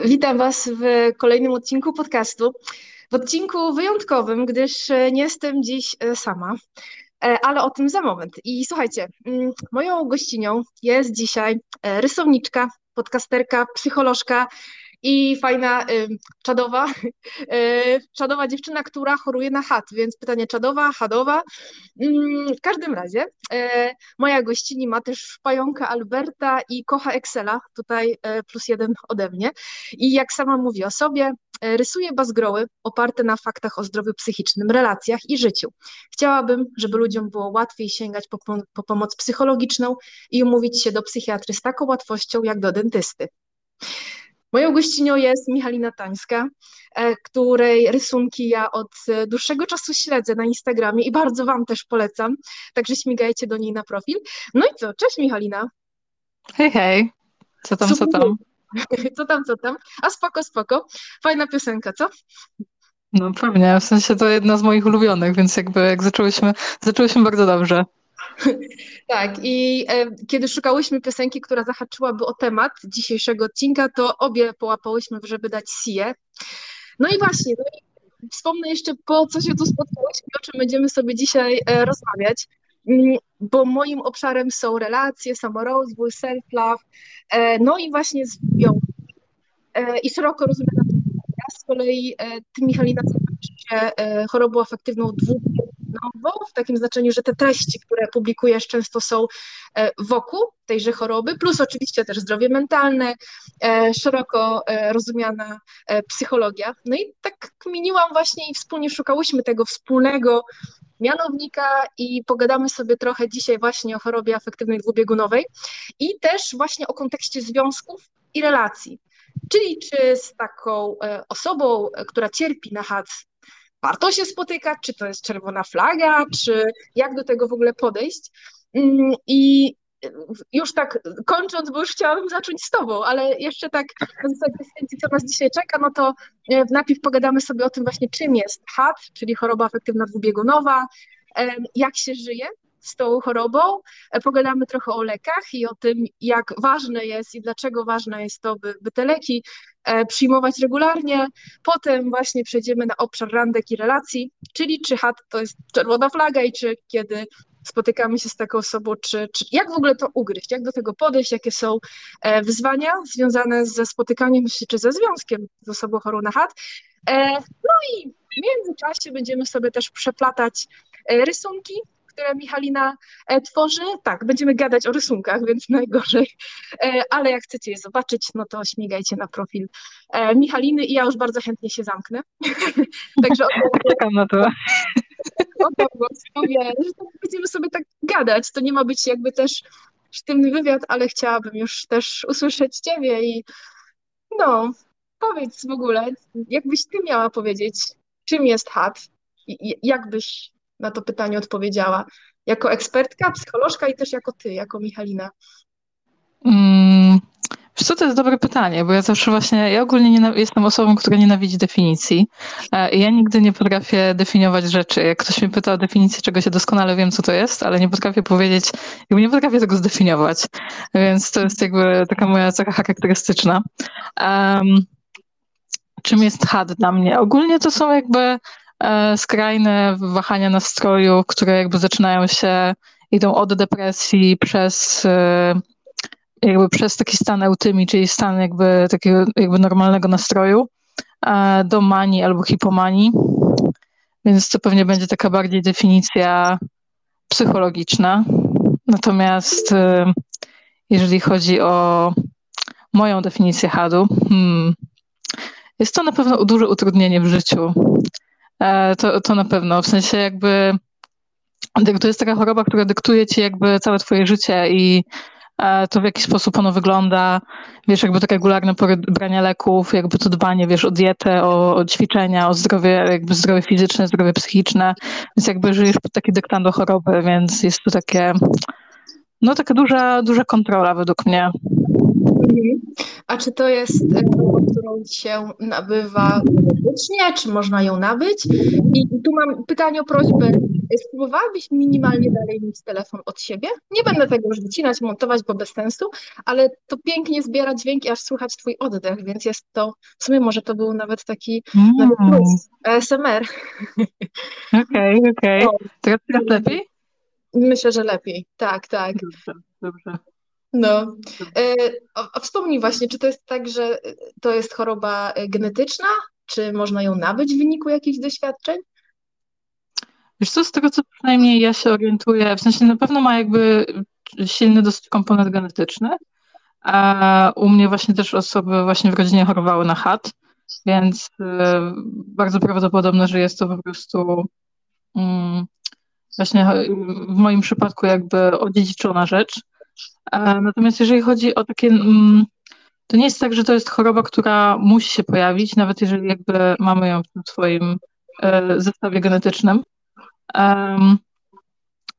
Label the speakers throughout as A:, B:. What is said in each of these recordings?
A: E, witam Was w kolejnym odcinku podcastu. W odcinku wyjątkowym, gdyż e, nie jestem dziś e, sama, ale o tym za moment. I słuchajcie, mm, moją gościnią jest dzisiaj rysowniczka, podcasterka, psycholożka i fajna, y, czadowa, y, czadowa dziewczyna, która choruje na chat, więc pytanie czadowa, chadowa. Mm, w każdym razie y, moja gościni ma też pająka Alberta i kocha Excela, tutaj plus jeden ode mnie. I jak sama mówi o sobie, rysuje bazgroły oparte na faktach o zdrowiu psychicznym, relacjach i życiu. Chciałabym, żeby ludziom było łatwiej sięgać po, po pomoc psychologiczną i umówić się do psychiatry z taką łatwością jak do dentysty. Moją gościnią jest Michalina Tańska, e, której rysunki ja od dłuższego czasu śledzę na Instagramie i bardzo Wam też polecam, także śmigajcie do niej na profil. No i co, cześć Michalina.
B: Hej, hej, co tam, Super. co tam?
A: Co tam, co tam? A spoko, spoko. Fajna piosenka, co?
B: No pewnie, w sensie to jedna z moich ulubionych, więc jakby jak zaczęłyśmy, zaczęłyśmy bardzo dobrze.
A: Tak, i e, kiedy szukałyśmy piosenki, która zahaczyłaby o temat dzisiejszego odcinka, to obie połapałyśmy, żeby dać Sie. No i właśnie, no i wspomnę jeszcze, po co się tu spotkałyśmy, o czym będziemy sobie dzisiaj e, rozmawiać, mm, bo moim obszarem są relacje, samorozwój, self-love, e, no i właśnie związki. E, I szeroko rozumiana z kolei, e, ty Michalina, zajmujesz się e, chorobą afektywną dwóch nową, w takim znaczeniu, że te treści, które publikujesz, często są e, wokół tejże choroby, plus oczywiście też zdrowie mentalne, e, szeroko e, rozumiana psychologia. No i tak kminiłam właśnie i wspólnie szukałyśmy tego wspólnego mianownika i pogadamy sobie trochę dzisiaj właśnie o chorobie afektywnej dwubiegunowej i też właśnie o kontekście związków i relacji. Czyli czy z taką osobą, która cierpi na HAC, warto się spotykać, czy to jest czerwona flaga, czy jak do tego w ogóle podejść. Mm, I już tak kończąc, bo już chciałabym zacząć z Tobą, ale jeszcze tak na zasadzie co nas dzisiaj czeka, no to e, najpierw pogadamy sobie o tym właśnie, czym jest HAT, czyli choroba afektywna dwubiegunowa, jak się żyje z tą chorobą. E, pogadamy trochę o lekach i o tym, jak ważne jest i dlaczego ważne jest to, by, by te leki e, przyjmować regularnie. Potem właśnie przejdziemy na obszar randek i relacji, czyli czy HAT to jest czerwona flaga i czy kiedy spotykamy się z taką osobą, czy, czy jak w ogóle to ugryźć, jak do tego podejść, jakie są e, wyzwania związane ze spotykaniem się, czy ze związkiem z osobą chorą na HAT. No i w międzyczasie będziemy sobie też przeplatać rysunki, które Michalina e, tworzy. Tak, będziemy gadać o rysunkach, więc najgorzej. E, ale jak chcecie je zobaczyć, no to śmigajcie na profil e, Michaliny i ja już bardzo chętnie się zamknę.
B: Także czekam na to.
A: Mówię, będziemy sobie tak gadać. To nie ma być jakby też sztywny wywiad, ale chciałabym już też usłyszeć Ciebie i no, powiedz w ogóle, jakbyś Ty miała powiedzieć, czym jest HAT? Jak byś na to pytanie odpowiedziała. Jako ekspertka, psycholożka i też jako ty, jako Michalina.
B: Mm, to jest dobre pytanie, bo ja zawsze właśnie, ja ogólnie nie, jestem osobą, która nienawidzi definicji. E, ja nigdy nie potrafię definiować rzeczy. Jak ktoś mnie pyta o definicję czegoś, ja doskonale wiem, co to jest, ale nie potrafię powiedzieć, jakby nie potrafię tego zdefiniować. Więc to jest jakby taka moja cecha charakterystyczna. Um, czym jest HAD dla mnie? Ogólnie to są jakby skrajne wahania nastroju, które jakby zaczynają się, idą od depresji przez e, jakby przez taki stan eutymii, czyli stan jakby takiego jakby normalnego nastroju, e, do manii albo hipomanii. Więc to pewnie będzie taka bardziej definicja psychologiczna. Natomiast jeżeli chodzi o moją definicję HAD-u, hmm, jest to na pewno duże utrudnienie w życiu. E, to, to na pewno. W sensie jakby to jest taka choroba, która dyktuje ci jakby całe twoje życie i e, to w jaki sposób ono wygląda, wiesz, jakby to regularne branie leków, jakby to dbanie, wiesz, o dietę, o, o, ćwiczenia, o zdrowie, jakby zdrowie fizyczne, zdrowie psychiczne, więc jakby żyjesz pod taki dyktando choroby, więc jest to takie, no taka duża, duża kontrola według mnie.
A: A czy to jest choroba, którą się nabywa genetycznie, czy można ją nabyć? I tu mam pytanie o prośbę. Spróbowałabyś minimalnie dalej mieć telefon od siebie? Nie będę tego już wycinać, montować, bo bez sensu, ale to pięknie zbiera dźwięki, aż słychać twój oddech, więc jest to, w sumie może to był nawet taki mm. nawet plus, ASMR.
B: Okej, okay, okej. Okay. Teraz lepiej?
A: Myślę, że lepiej. Tak, tak.
B: Dobrze, dobrze.
A: No. E, a wspomnij właśnie, czy to jest tak, że to jest choroba e, genetyczna? Czy można ją nabyć w wyniku jakichś doświadczeń?
B: Wiesz co, z tego co przynajmniej ja się orientuję, w sensie na pewno ma jakby silny dosyć komponent genetyczny, a u mnie właśnie też osoby właśnie w rodzinie chorowały na HAT, więc bardzo prawdopodobne, że jest to po prostu mm, właśnie w moim przypadku jakby odziedziczona rzecz. Natomiast jeżeli chodzi o takie, mm, to nie jest tak, że to jest choroba, która musi się pojawić, nawet jeżeli jakby mamy ją w swoim e, zestawie genetycznym.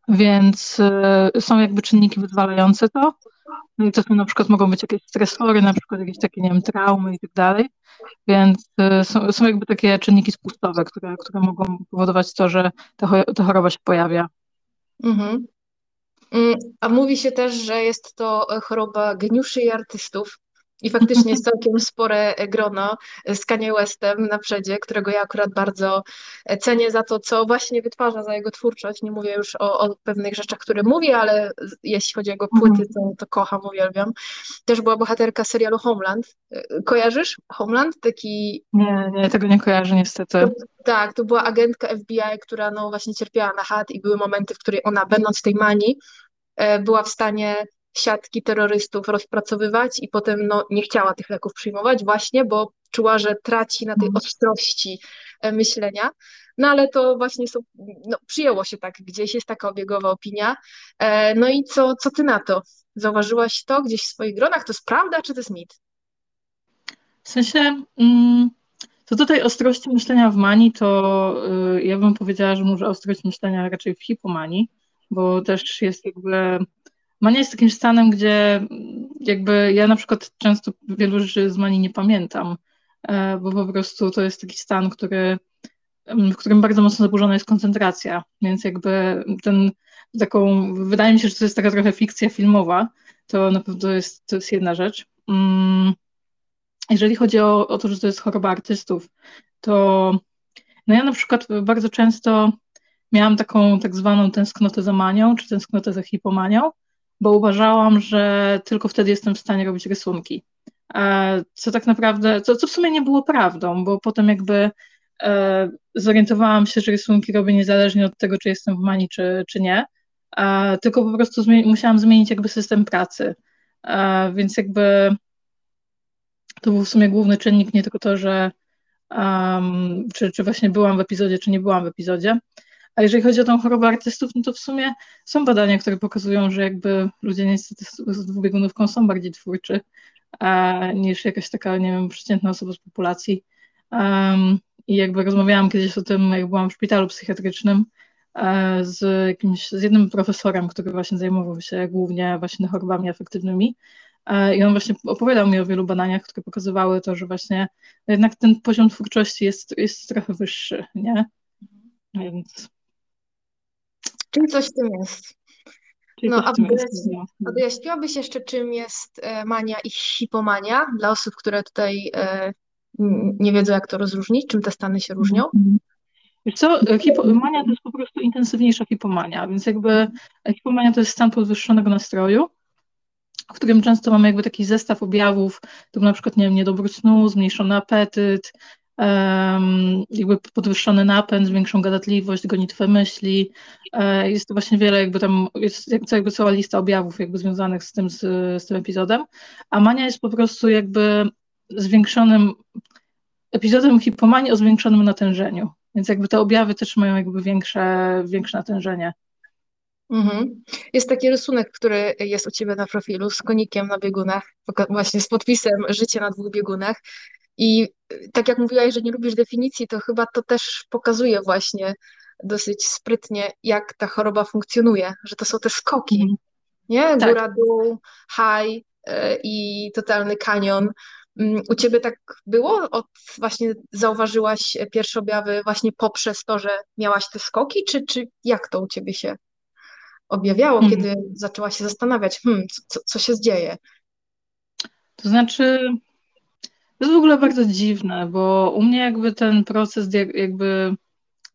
B: Więc e, są jakby czynniki wyzwalające to. No i to są na przykład mogą być jakieś stresory, na przykład jakieś takie, nie wiem, traumy i tak dalej. Więc e, są, są jakby takie czynniki spustowe, które, które mogą powodować to, że ta, ta choroba się pojawia. Mhm.
A: Mm, a mówi się też, że jest to choroba geniuszy i artystów. I faktycznie jest całkiem spore grono z Kanye Westem na przedzie, którego ja akurat bardzo cenię za to, co właśnie wytwarza, za jego twórczość. Nie mówię już o, o pewnych rzeczach, które mówi, ale jeśli chodzi o jego płyty, to, to kocham, uwielbiam. Też była bohaterka serialu Homeland. Kojarzysz Homeland? Taki...
B: Nie, nie, tego nie kojarzę niestety.
A: Tak, to była agentka FBI, która no właśnie cierpiała na hat i były momenty, w których ona, będąc w tej manii, e, była w stanie siatki terrorystów rozpracowywać i potem no, nie chciała tych leków przyjmować właśnie, bo czuła, że traci na tej mhm. ostrości e, myślenia. No ale to właśnie są, no, przyjęło się tak, gdzieś jest taka obiegowa opinia. E, no i co, co ty na to? Zauważyłaś to gdzieś w swoich gronach? To jest prawda, czy to jest mit?
B: W sensie, mm, do tej ostrości myślenia w manii, to y, ja bym powiedziała, że może ostrość myślenia raczej w hipomanii, bo też jest jakby Mania jest takim stanem, gdzie jakby ja na przykład często wielu rzeczy z manii nie pamiętam, e, bo po prostu to jest taki stan, który, w którym bardzo mocno zaburzona jest koncentracja, więc jakby ten taką, wydaje mi się, że to jest taka trochę fikcja filmowa, to na pewno jest, to jest jedna rzecz. Mm, jeżeli chodzi o, o to, że to jest choroba artystów, to no ja na przykład bardzo często miałam taką tak zwaną tęsknotę za manią, czy tęsknotę za hipomanią, bo uważałam, że tylko wtedy jestem w stanie robić rysunki. Co tak naprawdę, co, co w sumie nie było prawdą, bo potem jakby e, zorientowałam się, że rysunki robię niezależnie od tego, czy jestem w mani, czy, czy nie, tylko po prostu musiałam zmienić jakby system pracy. Więc jakby to był w sumie główny czynnik, nie tylko to, że um, czy, czy właśnie byłam w epizodzie, czy nie byłam w epizodzie, a jeżeli chodzi o tą chorobę artystów, no to w sumie są badania, które pokazują, że jakby ludzie niestety z dwubiegunówką są bardziej twórczy niż jakaś taka, nie wiem, przeciętna osoba z populacji. Um, I jakby rozmawiałam kiedyś o tym, jak byłam w szpitalu psychiatrycznym e, z jakimś, z jednym profesorem, który właśnie zajmował się głównie właśnie chorobami afektywnymi. E, I on właśnie opowiadał mi o wielu badaniach, które pokazywały to, że właśnie jednak ten poziom twórczości jest, jest trochę wyższy, nie? Więc
A: Czym coś w tym jest? No, a, wyjaśniłabyś jeszcze, czym jest e, mania i hipomania dla osób, które tutaj e, nie wiedzą, jak to rozróżnić, czym te stany się różnią? Mhm.
B: Wiesz co, e, hipomania to jest po prostu intensywniejsza hipomania, więc jakby hipomania to jest stan podwyższonego nastroju, w którym często mamy jakby taki zestaw objawów, typu na przykład, nie wiem, niedobór snu, zmniejszony apetyt, jakby podwyższony napęd, większą gadatliwość, gonitwę myśli. E, jest to właśnie wiele, jakby tam jest jakby cała lista objawów jakby związanych z tym, z, z tym epizodem, a mania jest po prostu jakby zwiększonym epizodem hipomanii o zwiększonym natężeniu. Więc jakby te objawy też mają jakby większe, większe natężenie.
A: Mhm. Jest taki rysunek, który jest u Ciebie na profilu z konikiem na biegunach, właśnie z podpisem Życie na dwóch biegunach. I tak jak mówiłaś, że nie lubisz definicji, to chyba to też pokazuje właśnie dosyć sprytnie, jak ta choroba funkcjonuje, że to są te skoki, mhm. nie? Tak. Góra, dół, high, i totalny kanion. Mm, u ciebie tak było? Od właśnie zauważyłaś pierwsze objawy właśnie poprzez to, że miałaś te skoki, czy, czy jak to u ciebie się objawiało, hmm. kiedy zaczęłaś się zastanawiać, hmm, co, co się dzieje?
B: To znaczy, to jest w ogóle bardzo dziwne, bo u mnie jakby ten proces jakby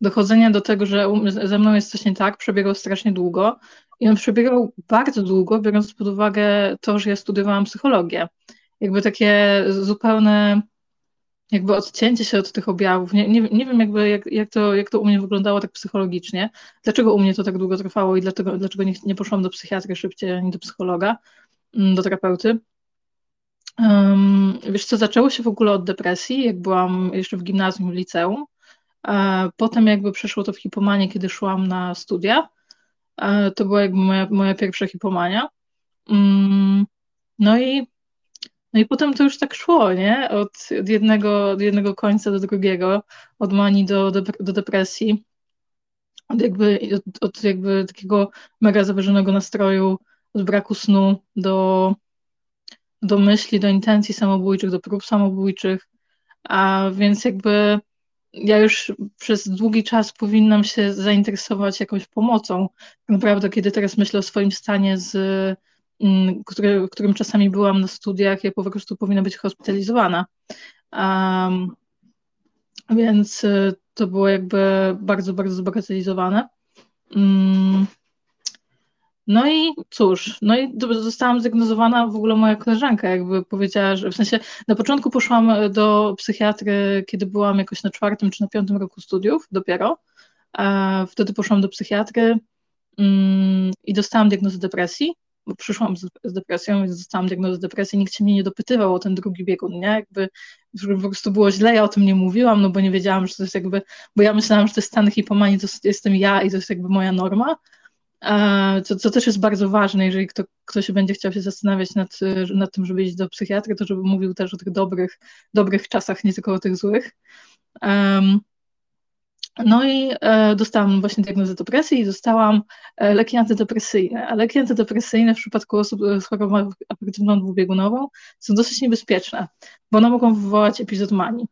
B: dochodzenia do tego, że ze mną jest coś nie tak, przebiegał strasznie długo. I on przebiegał bardzo długo, biorąc pod uwagę to, że ja studiowałam psychologię. Jakby takie zupełne jakby odcięcie się od tych objawów. Nie, nie, nie wiem jakby jak, jak, to, jak to u mnie wyglądało tak psychologicznie, dlaczego u mnie to tak długo trwało i dlaczego, dlaczego nie, nie poszłam do psychiatry szybciej, ani do psychologa, mm, do terapeuty. Um, wiesz co, zaczęło się w ogóle od depresji, jak byłam jeszcze w gimnazjum, w liceum. E, potem jakby przeszło to w hipomanię, kiedy szłam na studia. E, to była jakby moja, moja pierwsza hipomania. Um, no i no i potem to już tak szło, nie? Od, od, jednego, od jednego końca do drugiego, od manii do, do, do depresji, od jakby, od, od jakby takiego mega zawyżonego nastroju, od braku snu do, do myśli, do intencji samobójczych, do prób samobójczych, a więc jakby ja już przez długi czas powinnam się zainteresować jakąś pomocą. Tak naprawdę, kiedy teraz myślę o swoim stanie z Mm, który, którym czasami byłam na studiach, ja po prostu powinna być hospitalizowana. Um, więc y, to było jakby bardzo, bardzo zbagatelizowane. Um, no i cóż, no i zostałam zdiagnozowana w ogóle moja koleżanka, jakby powiedziała, że w sensie na początku poszłam do psychiatry, kiedy byłam jakoś na czwartym czy na piątym roku studiów dopiero. Wtedy poszłam do psychiatry um, i dostałam diagnozę depresji bo przyszłam z, z depresją, więc dostałam diagnozę depresji, nikt się mnie nie dopytywał o ten drugi biegun, nie? Jakby po prostu było źle, ja o tym nie mówiłam, no bo nie wiedziałam, że to jest jakby, bo ja myślałam, że to jest stan hipomanii, to jestem ja i to jest jakby moja norma, co, co też jest bardzo ważne, jeżeli kto, ktoś będzie chciał się zastanawiać nad, nad tym, żeby iść do psychiatry, to żeby mówił też o tych dobrych, dobrych czasach, nie tylko o tych złych. Um, no i e, dostałam właśnie diagnozę depresji i dostałam e, leki antydepresyjne. A leki antydepresyjne w przypadku osób z chorobą afektywną dwubiegunową są dosyć niebezpieczne, bo one mogą wywołać epizod manii.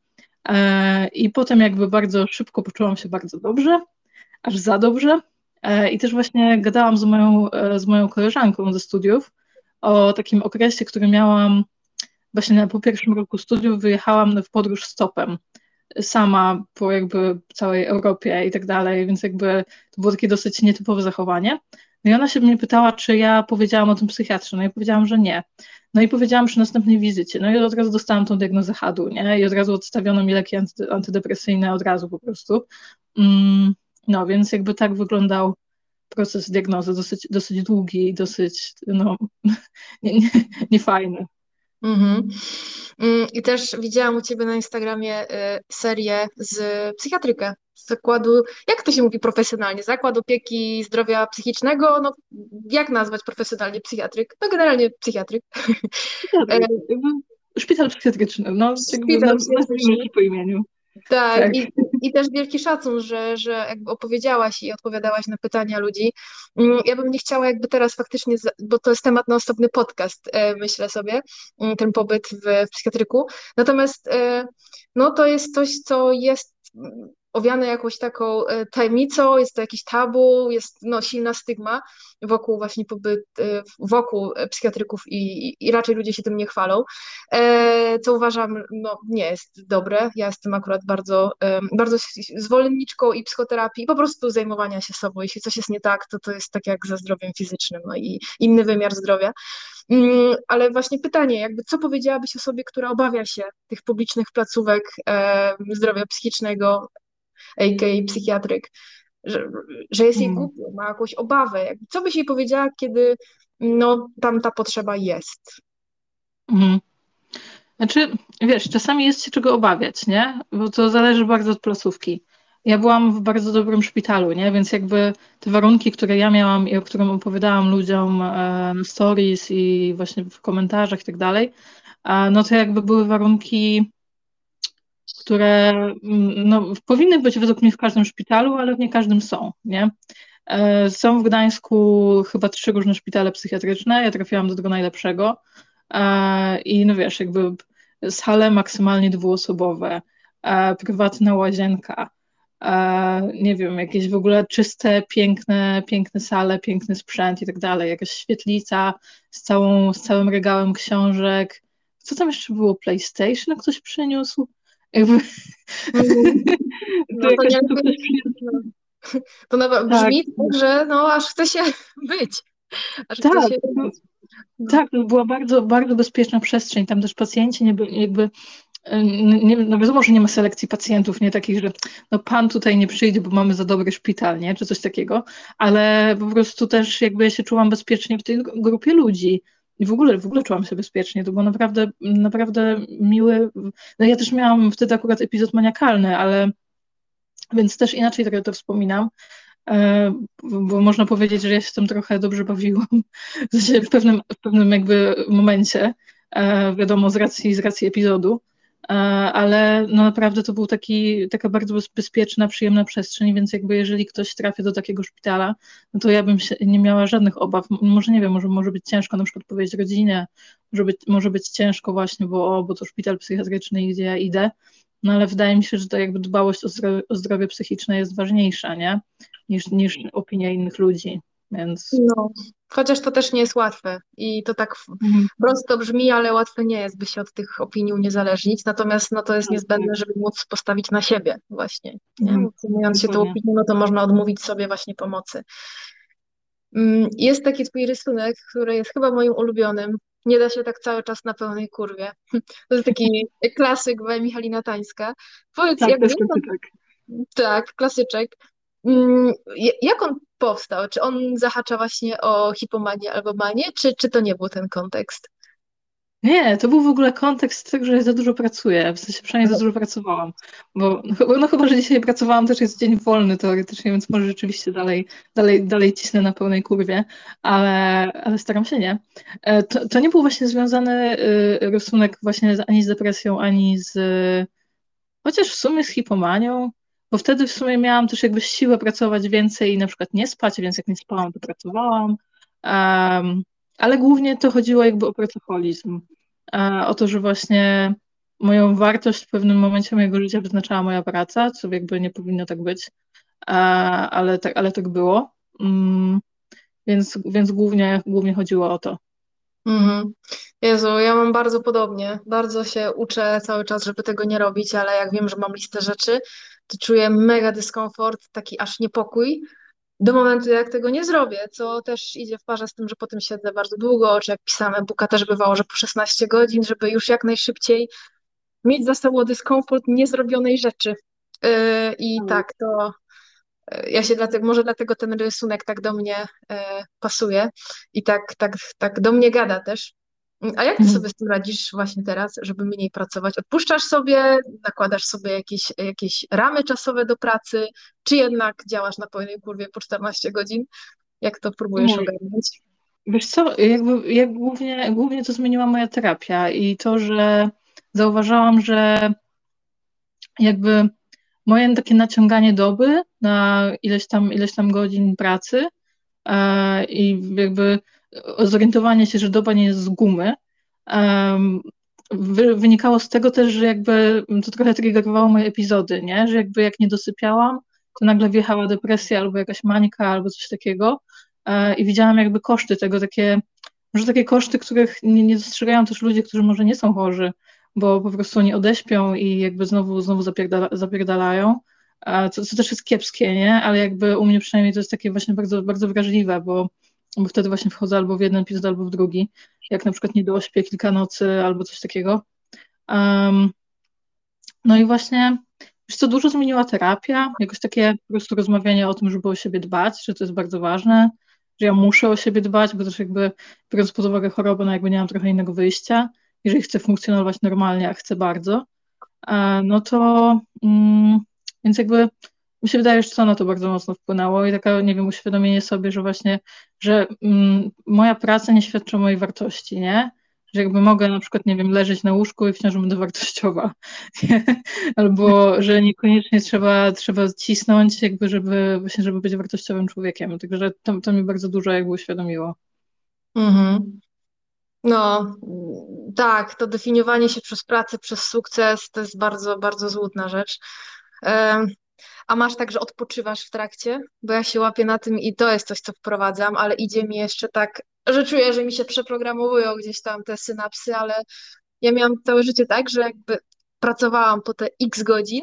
B: E, I potem jakby bardzo szybko poczułam się bardzo dobrze, aż za dobrze. E, I też właśnie gadałam z moją, e, z moją koleżanką ze studiów o takim okresie, który miałam właśnie na, po pierwszym roku studiów, wyjechałam w podróż stopem sama po jakby całej Europie i tak dalej, więc jakby to było takie dosyć nietypowe zachowanie. No i ona się mnie pytała, czy ja powiedziałam o tym psychiatrze, no i powiedziałam, że nie. No i powiedziałam przy następnej wizycie, no i od razu dostałam tą diagnozę HADU, nie? I od razu odstawiono mi leki antydepresyjne od razu po prostu. Mm, no więc jakby tak wyglądał proces diagnozy, dosyć, dosyć długi i dosyć, no, niefajny. Nie, nie.
A: Mhm. Mm, I też widziałam u Ciebie na Instagramie y, serię z psychiatrykę, z zakładu, jak to się mówi profesjonalnie, Zakład Opieki Zdrowia Psychicznego, no jak nazwać profesjonalnie psychiatryk? No generalnie psychiatryk.
B: psychiatryk. Szpital psychiatryczny, no Szpital nazwijmy po imieniu.
A: Tak, tak. I, i też wielki szacun, że, że jakby opowiedziałaś i odpowiadałaś na pytania ludzi. Mm, ja bym nie chciała jakby teraz faktycznie, bo to jest temat na osobny podcast, e, myślę sobie, mm, ten pobyt w, w psychiatryku. Natomiast e, no to jest coś, co jest owiane jakąś taką e, tajemnicą, jest to jakiś tabu, jest no, silna stygma wokół właśnie pobyt, e, wokół psychiatryków i, i raczej ludzie się tym nie chwalą, e, co uważam no, nie jest dobre. Ja jestem akurat bardzo, bardzo zwolenniczką i psychoterapii po prostu zajmowania się sobą. Jeśli coś jest nie tak, to to jest tak jak ze zdrowiem fizycznym no i inny wymiar zdrowia. Mm, ale właśnie pytanie, jakby co powiedziałabyś osobie, która obawia się tych publicznych placówek zdrowia psychicznego, a.k.a. psychiatryk, że, że jest jej hmm. głupio, ma jakąś obawę. Co byś jej powiedziała, kiedy no, tam ta potrzeba jest?
B: Mhm. Znaczy, wiesz, czasami jest się czego obawiać, nie? Bo to zależy bardzo od placówki. Ja byłam w bardzo dobrym szpitalu, nie? Więc jakby te warunki, które ja miałam i o których opowiadałam ludziom e, stories i właśnie w komentarzach i tak dalej, no to jakby były warunki które mm, no, powinny być według mnie w każdym szpitalu, ale w nie każdym są, nie? E, są w Gdańsku chyba trzy różne szpitale psychiatryczne, ja trafiłam do tego najlepszego. i no wiesz, jakby sale maksymalnie dwuosobowe, prywatna łazienka, nie wiem, jakieś w ogóle czyste, piękne, piękne sale, piękny sprzęt i tak dalej, jakaś świetlica z, całą, z całym regałem książek. Co tam jeszcze było? PlayStation ktoś przyniósł? Jakby...
A: Mm. No to, nie ktoś przyniósł. To nawet tak. brzmi tak, że no aż chce się być. Aż
B: tak, się... No, tak, to była bardzo, bardzo bezpieczna przestrzeń. Tam też pacjenci nie byli, jakby nie, no wiadomo, że nie ma selekcji pacjentów, nie takich, że no pan tutaj nie przyjdzie, bo mamy za dobry szpital, nie, czy coś takiego, ale po prostu też jakby ja się czułam bezpiecznie w tej grupie ludzi i w ogóle, w ogóle czułam się bezpiecznie, to było naprawdę, naprawdę miły, no ja też miałam wtedy akurat epizod maniakalny, ale więc też inaczej trochę to wspominam, e, bo można powiedzieć, że ja się tam trochę dobrze bawiłam, w pewnym, w pewnym jakby momencie, e, wiadomo, z racji, z racji epizodu, ale no naprawdę to był taki, taka bardzo bezpieczna, przyjemna przestrzeń, więc jakby jeżeli ktoś trafia do takiego szpitala, no to ja bym się, nie miała żadnych obaw. Może nie wiem, może, może być ciężko na przykład powiedzieć rodzinie, może być, może być ciężko właśnie, bo, o, bo to szpital psychiatryczny, gdzie ja idę, no ale wydaje mi się, że to jakby dbałość o zdrowie, o zdrowie psychiczne jest ważniejsza, nie? Niż, niż opinia innych ludzi, więc...
A: No, Chociaż to też nie jest łatwe i to tak mhm. prosto brzmi, ale łatwe nie jest, by się od tych opinii uniezależnić. Natomiast no, to jest niezbędne, żeby móc postawić na siebie właśnie. Nie? Mhm. się tą opinią, no to można odmówić sobie właśnie pomocy. Mm, jest taki twój rysunek, który jest chyba moim ulubionym. Nie da się tak cały czas na pełnej kurwie. To jest taki klasyk we Michalina Tańska.
B: Powiedz, tak, jak.
A: Tak, klasyczek. Mm, jak on powstał? Czy on zahacza właśnie o hipomanię albo manię, czy, czy to nie był ten kontekst?
B: Nie, to był w ogóle kontekst tego, że ja za dużo pracuję, w sensie przynajmniej za dużo pracowałam, bo no, no chyba, że dzisiaj pracowałam, też jest dzień wolny teoretycznie, więc może rzeczywiście dalej, dalej, dalej cisnę na pełnej kurwie, ale, ale staram się nie. E, to, to nie był właśnie związany y, rysunek właśnie ani z depresją, ani z, chociaż w sumie z hipomanią, bo wtedy w sumie miałam też jakby siłę pracować więcej i na przykład nie spać, więc jak nie spałam, to pracowałam. Um, ale głównie to chodziło jakby o pracoholizm. Um, o to, że właśnie moją wartość w pewnym momencie mojego życia wyznaczała moja praca, co jakby nie powinno tak być, um, ale, tak, ale tak było. Mm, więc więc głównie, głównie chodziło o to.
A: Mhm. Jezu, ja mam bardzo podobnie. Bardzo się uczę cały czas, żeby tego nie robić, ale jak wiem, że mam listę rzeczy, to czuję mega dyskomfort, taki aż niepokój do momentu, jak tego nie zrobię, co też idzie w parze z tym, że potem siedzę bardzo długo, czy jak pisałam e-booka też bywało, że po 16 godzin, żeby już jak najszybciej mieć za sobą dyskomfort niezrobionej rzeczy. Yy, I mhm. tak, to yy, ja się dlatego, może dlatego ten rysunek tak do mnie yy, pasuje i tak, tak, tak do mnie gada też, a jak ty mhm. sobie z tym radzisz właśnie teraz, żeby mniej pracować? Odpuszczasz sobie, nakładasz sobie jakieś, jakieś ramy czasowe do pracy, czy jednak działasz na pełnej kurwie po 14 godzin? Jak to próbujesz Nie. ogarnąć?
B: Wiesz co, jakby, jak głównie, głównie to zmieniła moja terapia i to, że zauważałam, że jakby moje takie naciąganie doby na ileś tam, ileś tam godzin pracy e, i jakby zorientowanie się, że doba nie jest z gumy, wynikało z tego też, że jakby to trochę triggerowało moje epizody, nie? Że jakby jak nie dosypiałam, to nagle wjechała depresja albo jakaś manika albo coś takiego e, i widziałam jakby koszty tego, takie, może takie koszty, których nie, nie dostrzegają też ludzie, którzy może nie są chorzy, bo po prostu oni odeśpią i jakby znowu, znowu zapierdala, zapierdalają, co, co też jest kiepskie, nie? Ale jakby u mnie przynajmniej to jest takie właśnie bardzo, bardzo wrażliwe, bo bo wtedy właśnie wchodzę albo w jeden epizod, albo w drugi, jak na przykład nie dośpię kilka nocy albo coś takiego. Um, no i właśnie, wiesz co, dużo zmieniła terapia, jakoś takie po prostu rozmawianie o tym, żeby o siebie dbać, że to jest bardzo ważne, że ja muszę o siebie dbać, bo też jakby biorąc pod uwagę chorobę, no jakby nie mam trochę innego wyjścia, jeżeli chcę funkcjonować normalnie, a chcę bardzo, e, no to mm, więc jakby mi się wydaje, że to na to bardzo mocno wpłynęło i taka, nie wiem, uświadomienie sobie, że właśnie, że mm, moja praca nie świadczy o mojej wartości, nie? Że jakby mogę na przykład, nie wiem, leżeć na łóżku i wciąż będę wartościowa. Albo, że niekoniecznie trzeba, trzeba cisnąć, jakby, żeby właśnie, żeby być wartościowym człowiekiem. Także to, to mi bardzo dużo jakby uświadomiło.
A: Mhm. No, tak, to definiowanie się przez pracę, przez sukces to jest bardzo, bardzo złudna rzecz. A masz tak, że odpoczywasz w trakcie? Bo ja się łapię na tym i to jest coś, co wprowadzam, ale idzie mi jeszcze tak, że czuję, że mi się przeprogramowują gdzieś tam te synapsy, ale ja miałam całe życie tak, że jakby pracowałam po te x godzin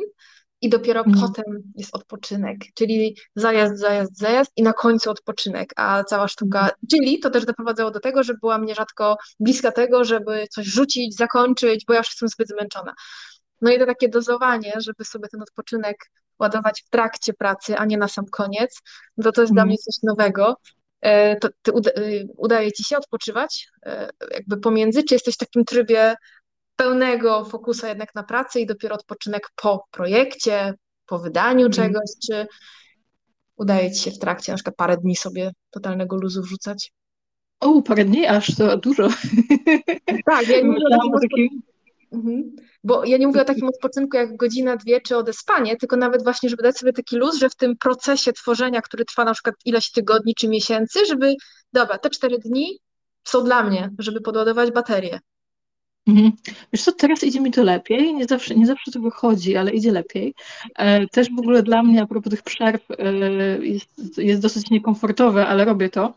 A: i dopiero mm. potem jest odpoczynek, czyli zajazd, zajazd, zajazd i na końcu odpoczynek, a cała sztuka, mm. czyli to też doprowadzało do tego, że byłam nierzadko bliska tego, żeby coś rzucić, zakończyć, bo ja już jestem zbyt zmęczona. No i to takie dozowanie, żeby sobie ten odpoczynek ładować w trakcie pracy, a nie na sam koniec, no to to jest mm. dla mnie coś nowego. E, to ty uda, e, udaje ci się odpoczywać e, jakby pomiędzy, czy jesteś w takim trybie pełnego fokusa jednak na pracę i dopiero odpoczynek po projekcie, po wydaniu mm. czegoś, czy udaje ci się w trakcie na przykład parę dni sobie totalnego luzu wrzucać?
B: O, parę dni, aż to dużo.
A: Tak, ja nie o takim, mhm. Bo ja nie mówię o takim odpoczynku jak godzina, dwie, czy odespanie, tylko nawet właśnie, żeby dać sobie taki luz, że w tym procesie tworzenia, który trwa na przykład ileś tygodni czy miesięcy, żeby, dobra, te cztery dni są dla mnie, żeby podładować baterię.
B: Mhm. Wiesz co, teraz idzie mi to lepiej, nie zawsze, nie zawsze to wychodzi, ale idzie lepiej. E, też w ogóle dla mnie, a propos tych przerw, e, jest, jest dosyć niekomfortowe, ale robię to,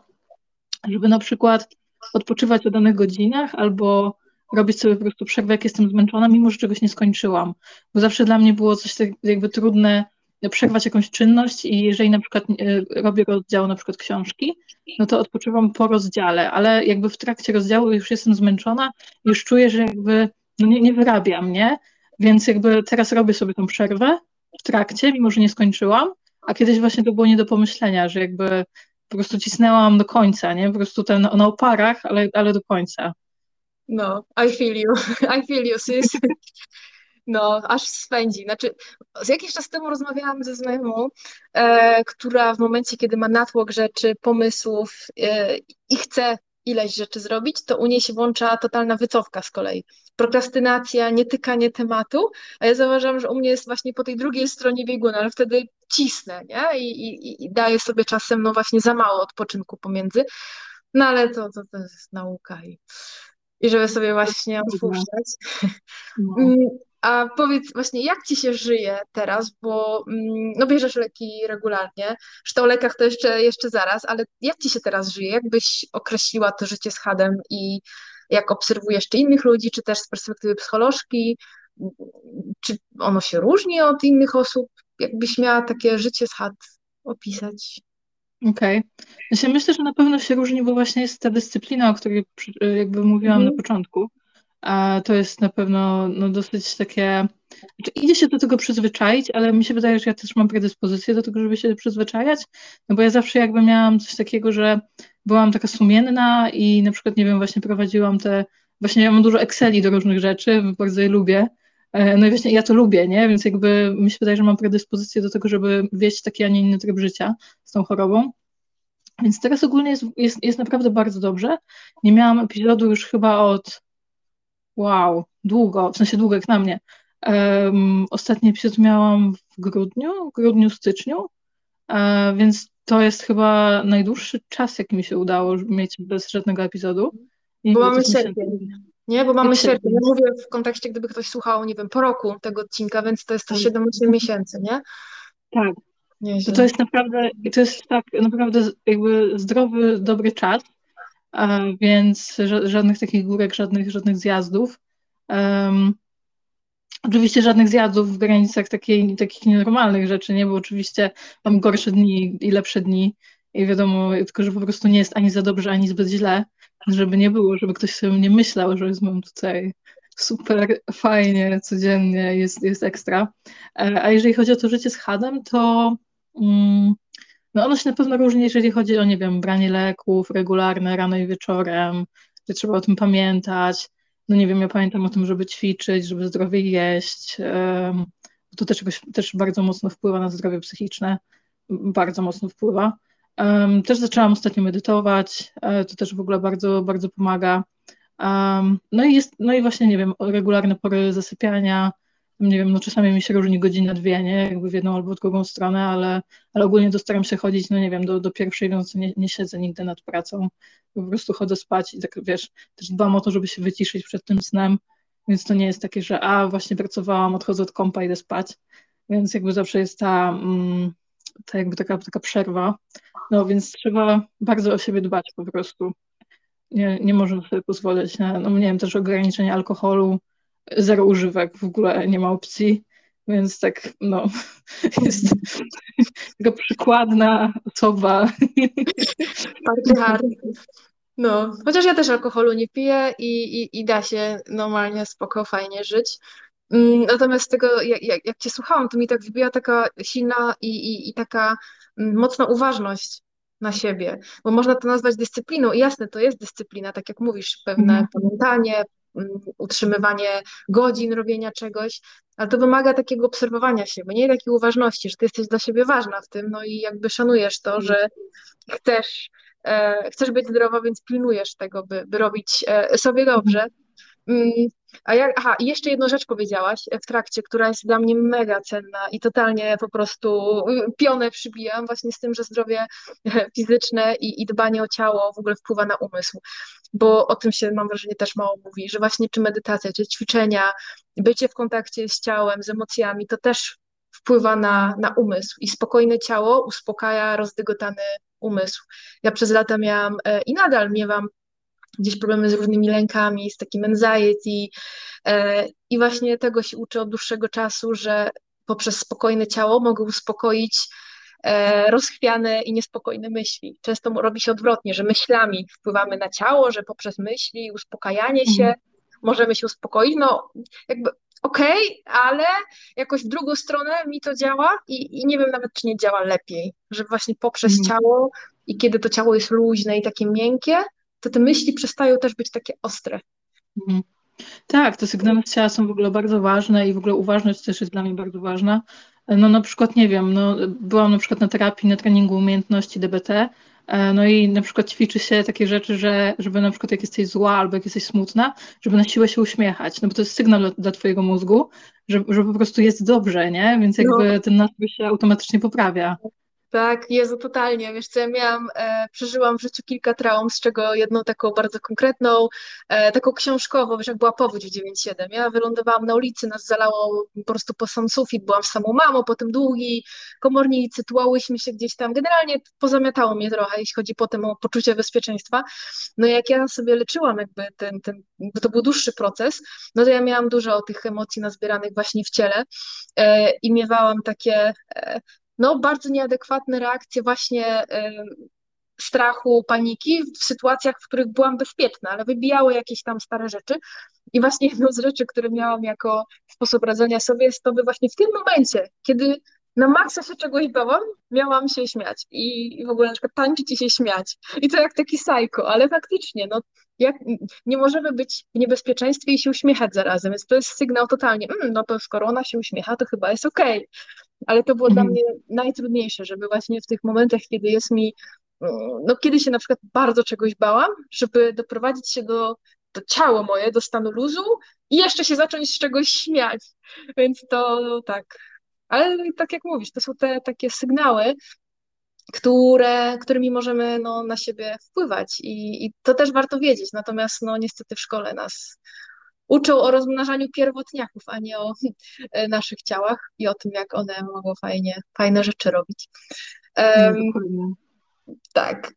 B: żeby na przykład odpoczywać o danych godzinach albo robić sobie po prostu przerwę, jak jestem zmęczona, mimo że czegoś nie skończyłam. Bo zawsze dla mnie było coś tak jakby trudne przerwać jakąś czynność i jeżeli na przykład e, robię rozdział na przykład książki, no to odpoczywam po rozdziale, ale jakby w trakcie rozdziału już jestem zmęczona, już czuję, że jakby no nie, nie wyrabiam, nie? Więc jakby teraz robię sobie tą przerwę w trakcie, mimo że nie skończyłam, a kiedyś właśnie to było nie do pomyślenia, że jakby po prostu cisnęłam do końca, nie? Po prostu ten, na oparach, ale, ale do końca.
A: No, I feel you, I feel you, sis. No, aż spędzi. Znaczy, jakiś czas temu rozmawiałam ze znajomą, e, która w momencie, kiedy ma natłok rzeczy, pomysłów e, i chce ileś rzeczy zrobić, to u niej się włącza totalna wycofka z kolei. Prokrastynacja, nietykanie tematu, a ja zauważam, że u mnie jest właśnie po tej drugiej stronie bieguna, ale wtedy cisnę, nie? I, i, i daję sobie czasem, no właśnie za mało odpoczynku pomiędzy, no ale to, to, to jest nauka i, i żeby sobie właśnie odpuszczać. No. Mm, a powiedz właśnie, jak ci się żyje teraz, bo mm, no bierzesz leki regularnie, że o lekach to jeszcze, jeszcze zaraz, ale jak ci się teraz żyje? Jak byś określiła to życie z hadem i jak obserwujesz czy innych ludzi, czy też z perspektywy psycholożki, czy ono się różni od innych osób? Jakbyś miała takie życie z had opisać?
B: Okej. Okay. Ja myślę, że na pewno się różni, bo właśnie jest ta dyscyplina, o której jakby mówiłam mm. na początku a to jest na pewno no, dosyć takie. Znaczy, idzie się do tego przyzwyczaić, ale mi się wydaje, że ja też mam predyspozycję do tego, żeby się przyzwyczajać, no bo ja zawsze jakby miałam coś takiego, że byłam taka sumienna i na przykład, nie wiem, właśnie prowadziłam te, właśnie ja mam dużo Exceli do różnych rzeczy, bardzo je lubię, e, no i właśnie ja to lubię, nie? Więc jakby mi się wydaje, że mam predyspozycję do tego, żeby wieść taki, a nie inny tryb życia z tą chorobą. Więc teraz ogólnie jest, jest, jest naprawdę bardzo dobrze. Nie miałam epizodu już chyba od Wow, długo, w sensie długo jak na mnie. Um, ostatni epizod miałam w grudniu, grudniu, styczniu, e, więc to jest chyba najdłuższy czas, jaki mi się udało mieć bez żadnego epizodu.
A: I Bo mamy sierpień. Nie, bo mamy sierpień. Mówię w kontekście, gdyby ktoś słuchał, nie wiem, po roku tego odcinka, więc to jest to 7-8 tak. miesięcy, nie?
B: Tak. To, to jest naprawdę, to jest tak naprawdę jakby zdrowy, dobry czas, więc żadnych takich górek, żadnych, żadnych zjazdów. Um, oczywiście żadnych zjazdów w granicach takiej, takich nienormalnych rzeczy, nie? Bo oczywiście mam gorsze dni i lepsze dni i wiadomo, tylko że po prostu nie jest ani za dobrze, ani zbyt źle, żeby nie było, żeby ktoś sobie nie myślał, że jest mam tutaj super fajnie, codziennie, jest, jest ekstra. E, a jeżeli chodzi o to życie z hadem, to mm, no ono się na pewno różni, jeżeli chodzi o, nie wiem, branie leków regularne rano i wieczorem, że trzeba o tym pamiętać. No nie wiem, ja pamiętam o tym, żeby ćwiczyć, żeby zdrowie jeść. To też, też bardzo mocno wpływa na zdrowie psychiczne. Bardzo mocno wpływa. Też zaczęłam ostatnio medytować, e, to też w ogóle bardzo, bardzo pomaga. No i jest, no i właśnie, nie wiem, regularne pory zasypiania, nie wiem, no czasami mi się różni godzina, dwie, nie, jakby w jedną albo w drugą stronę, ale, ale ogólnie to staram się chodzić, no nie wiem, do, do pierwszej nocy nie, nie siedzę nigdy nad pracą, po prostu chodzę spać i tak, wiesz, też dbam o to, żeby się wyciszyć przed tym snem, więc to nie jest takie, że a, właśnie pracowałam, odchodzę od kompa, idę spać, więc jakby zawsze jest ta, mm, ta jakby taka, taka przerwa, no więc trzeba bardzo o siebie dbać po prostu. Nie, nie można sobie pozwolić na, no nie wiem, też ograniczenie alkoholu, zero używek, w ogóle nie ma opcji, więc tak, no, jest taka przykładna osoba.
A: Bardzo No, chociaż ja też alkoholu nie piję i, i, i da się normalnie, spoko, fajnie żyć. Mm, natomiast tego, jak, jak, jak cię słuchałam, to mi tak wybija taka silna i, i, i taka mm, mocna uważność na siebie, bo można to nazwać dyscypliną i jasne, to jest dyscyplina, tak jak mówisz, pewne mm. pamiętanie, utrzymywanie godzin robienia czegoś, ale to wymaga takiego obserwowania siebie, nie takiej uważności, że ty jesteś dla siebie ważna w tym, no i jakby szanujesz to, że chcesz, e, chcesz być zdrowa, więc pilnujesz tego, by, by robić e, sobie dobrze. Mm, a ja, aha, jeszcze jedną rzecz powiedziałaś w trakcie, która jest dla mnie mega cenna i totalnie po prostu pionę przybijam właśnie z tym, że zdrowie fizyczne i, i dbanie o ciało w ogóle wpływa na umysł, bo o tym się mam wrażenie też mało mówi, że właśnie czy medytacja, czy ćwiczenia, bycie w kontakcie z ciałem, z emocjami, to też wpływa na, na umysł i spokojne ciało uspokaja rozdygotany umysł. Ja przez lata miałam e, i nadal miewam gdzieś problemy z różnymi lękami, z takim anxiety e, i właśnie tego się uczę od dłuższego czasu, że poprzez spokojne ciało mogę uspokoić e, rozchwiane i niespokojne myśli. Często robi się odwrotnie, że myślami wpływamy na ciało, że poprzez myśli, uspokajanie się mhm. możemy się uspokoić. No, jakby okej, okay, ale jakoś w drugą stronę mi to działa i, i, nie wiem nawet, czy nie działa lepiej, że właśnie poprzez mhm. ciało i kiedy to ciało jest luźne i takie miękkie, to te myśli przestają też być takie ostre.
B: Mhm. Tak, te sygnały ciała są w ogóle bardzo ważne i w ogóle uważność też jest dla mnie bardzo ważna. No na przykład, nie wiem, no, byłam na przykład na terapii, na treningu umiejętności DBT, e, no i na przykład ćwiczy się takie rzeczy, że żeby na przykład jak jesteś zła albo jak jesteś smutna, żeby na siłę się uśmiechać, no bo to jest sygnał dla, dla twojego mózgu, że, że po prostu jest dobrze, nie? Więc jakby no. ten nastrój się automatycznie poprawia.
A: Tak, Jezu, totalnie. Wiesz co, ja miałam, e, przeżyłam w życiu kilka traum, z czego jedną taką bardzo konkretną, e, taką książkową, wiesz, jak była powódź w 9.7. Ja wylądowałam na ulicy, nas zalało po prostu po sam sufit, byłam samą mamą, potem długi komornicy, tułałyśmy się gdzieś tam. Generalnie pozamiatało mnie trochę, jeśli chodzi potem o poczucie bezpieczeństwa. No jak ja sobie leczyłam jakby ten, ten bo to był dłuższy proces, no to ja miałam dużo tych emocji nazbieranych właśnie w ciele e, i miewałam takie e, no, bardzo nieadekwatne reakcje właśnie strachu, paniki w sytuacjach, w których byłam bezpieczna, ale wybijały jakieś tam stare rzeczy. I właśnie jedną z rzeczy, które miałam jako sposób radzenia sobie, jest to, by właśnie w tym momencie, kiedy na maksa się czegoś bałam, miałam się śmiać i w ogóle na przykład tańczyć i się śmiać. I to jak taki sajko, ale faktycznie, no, jak, nie możemy być w niebezpieczeństwie i się uśmiechać zarazem, więc to jest sygnał totalnie, mm, no to skoro ona się uśmiecha, to chyba jest okej. Okay ale to było mhm. dla mnie najtrudniejsze, żeby właśnie w tych momentach, kiedy jest mi, no kiedy się na przykład bardzo czegoś bałam, żeby doprowadzić się do, do ciało moje, do stanu luzu i jeszcze się zacząć z czegoś śmiać. Więc to tak. Ale tak jak mówisz, to są te takie sygnały, które, którymi możemy no, na siebie wpływać i, i to też warto wiedzieć. Natomiast no, niestety w szkole nas uczą o rozmnażaniu pierwotniaków, a nie o e, naszych ciałach i o tym, jak one mogą fajnie, fajne rzeczy robić. Um, tak.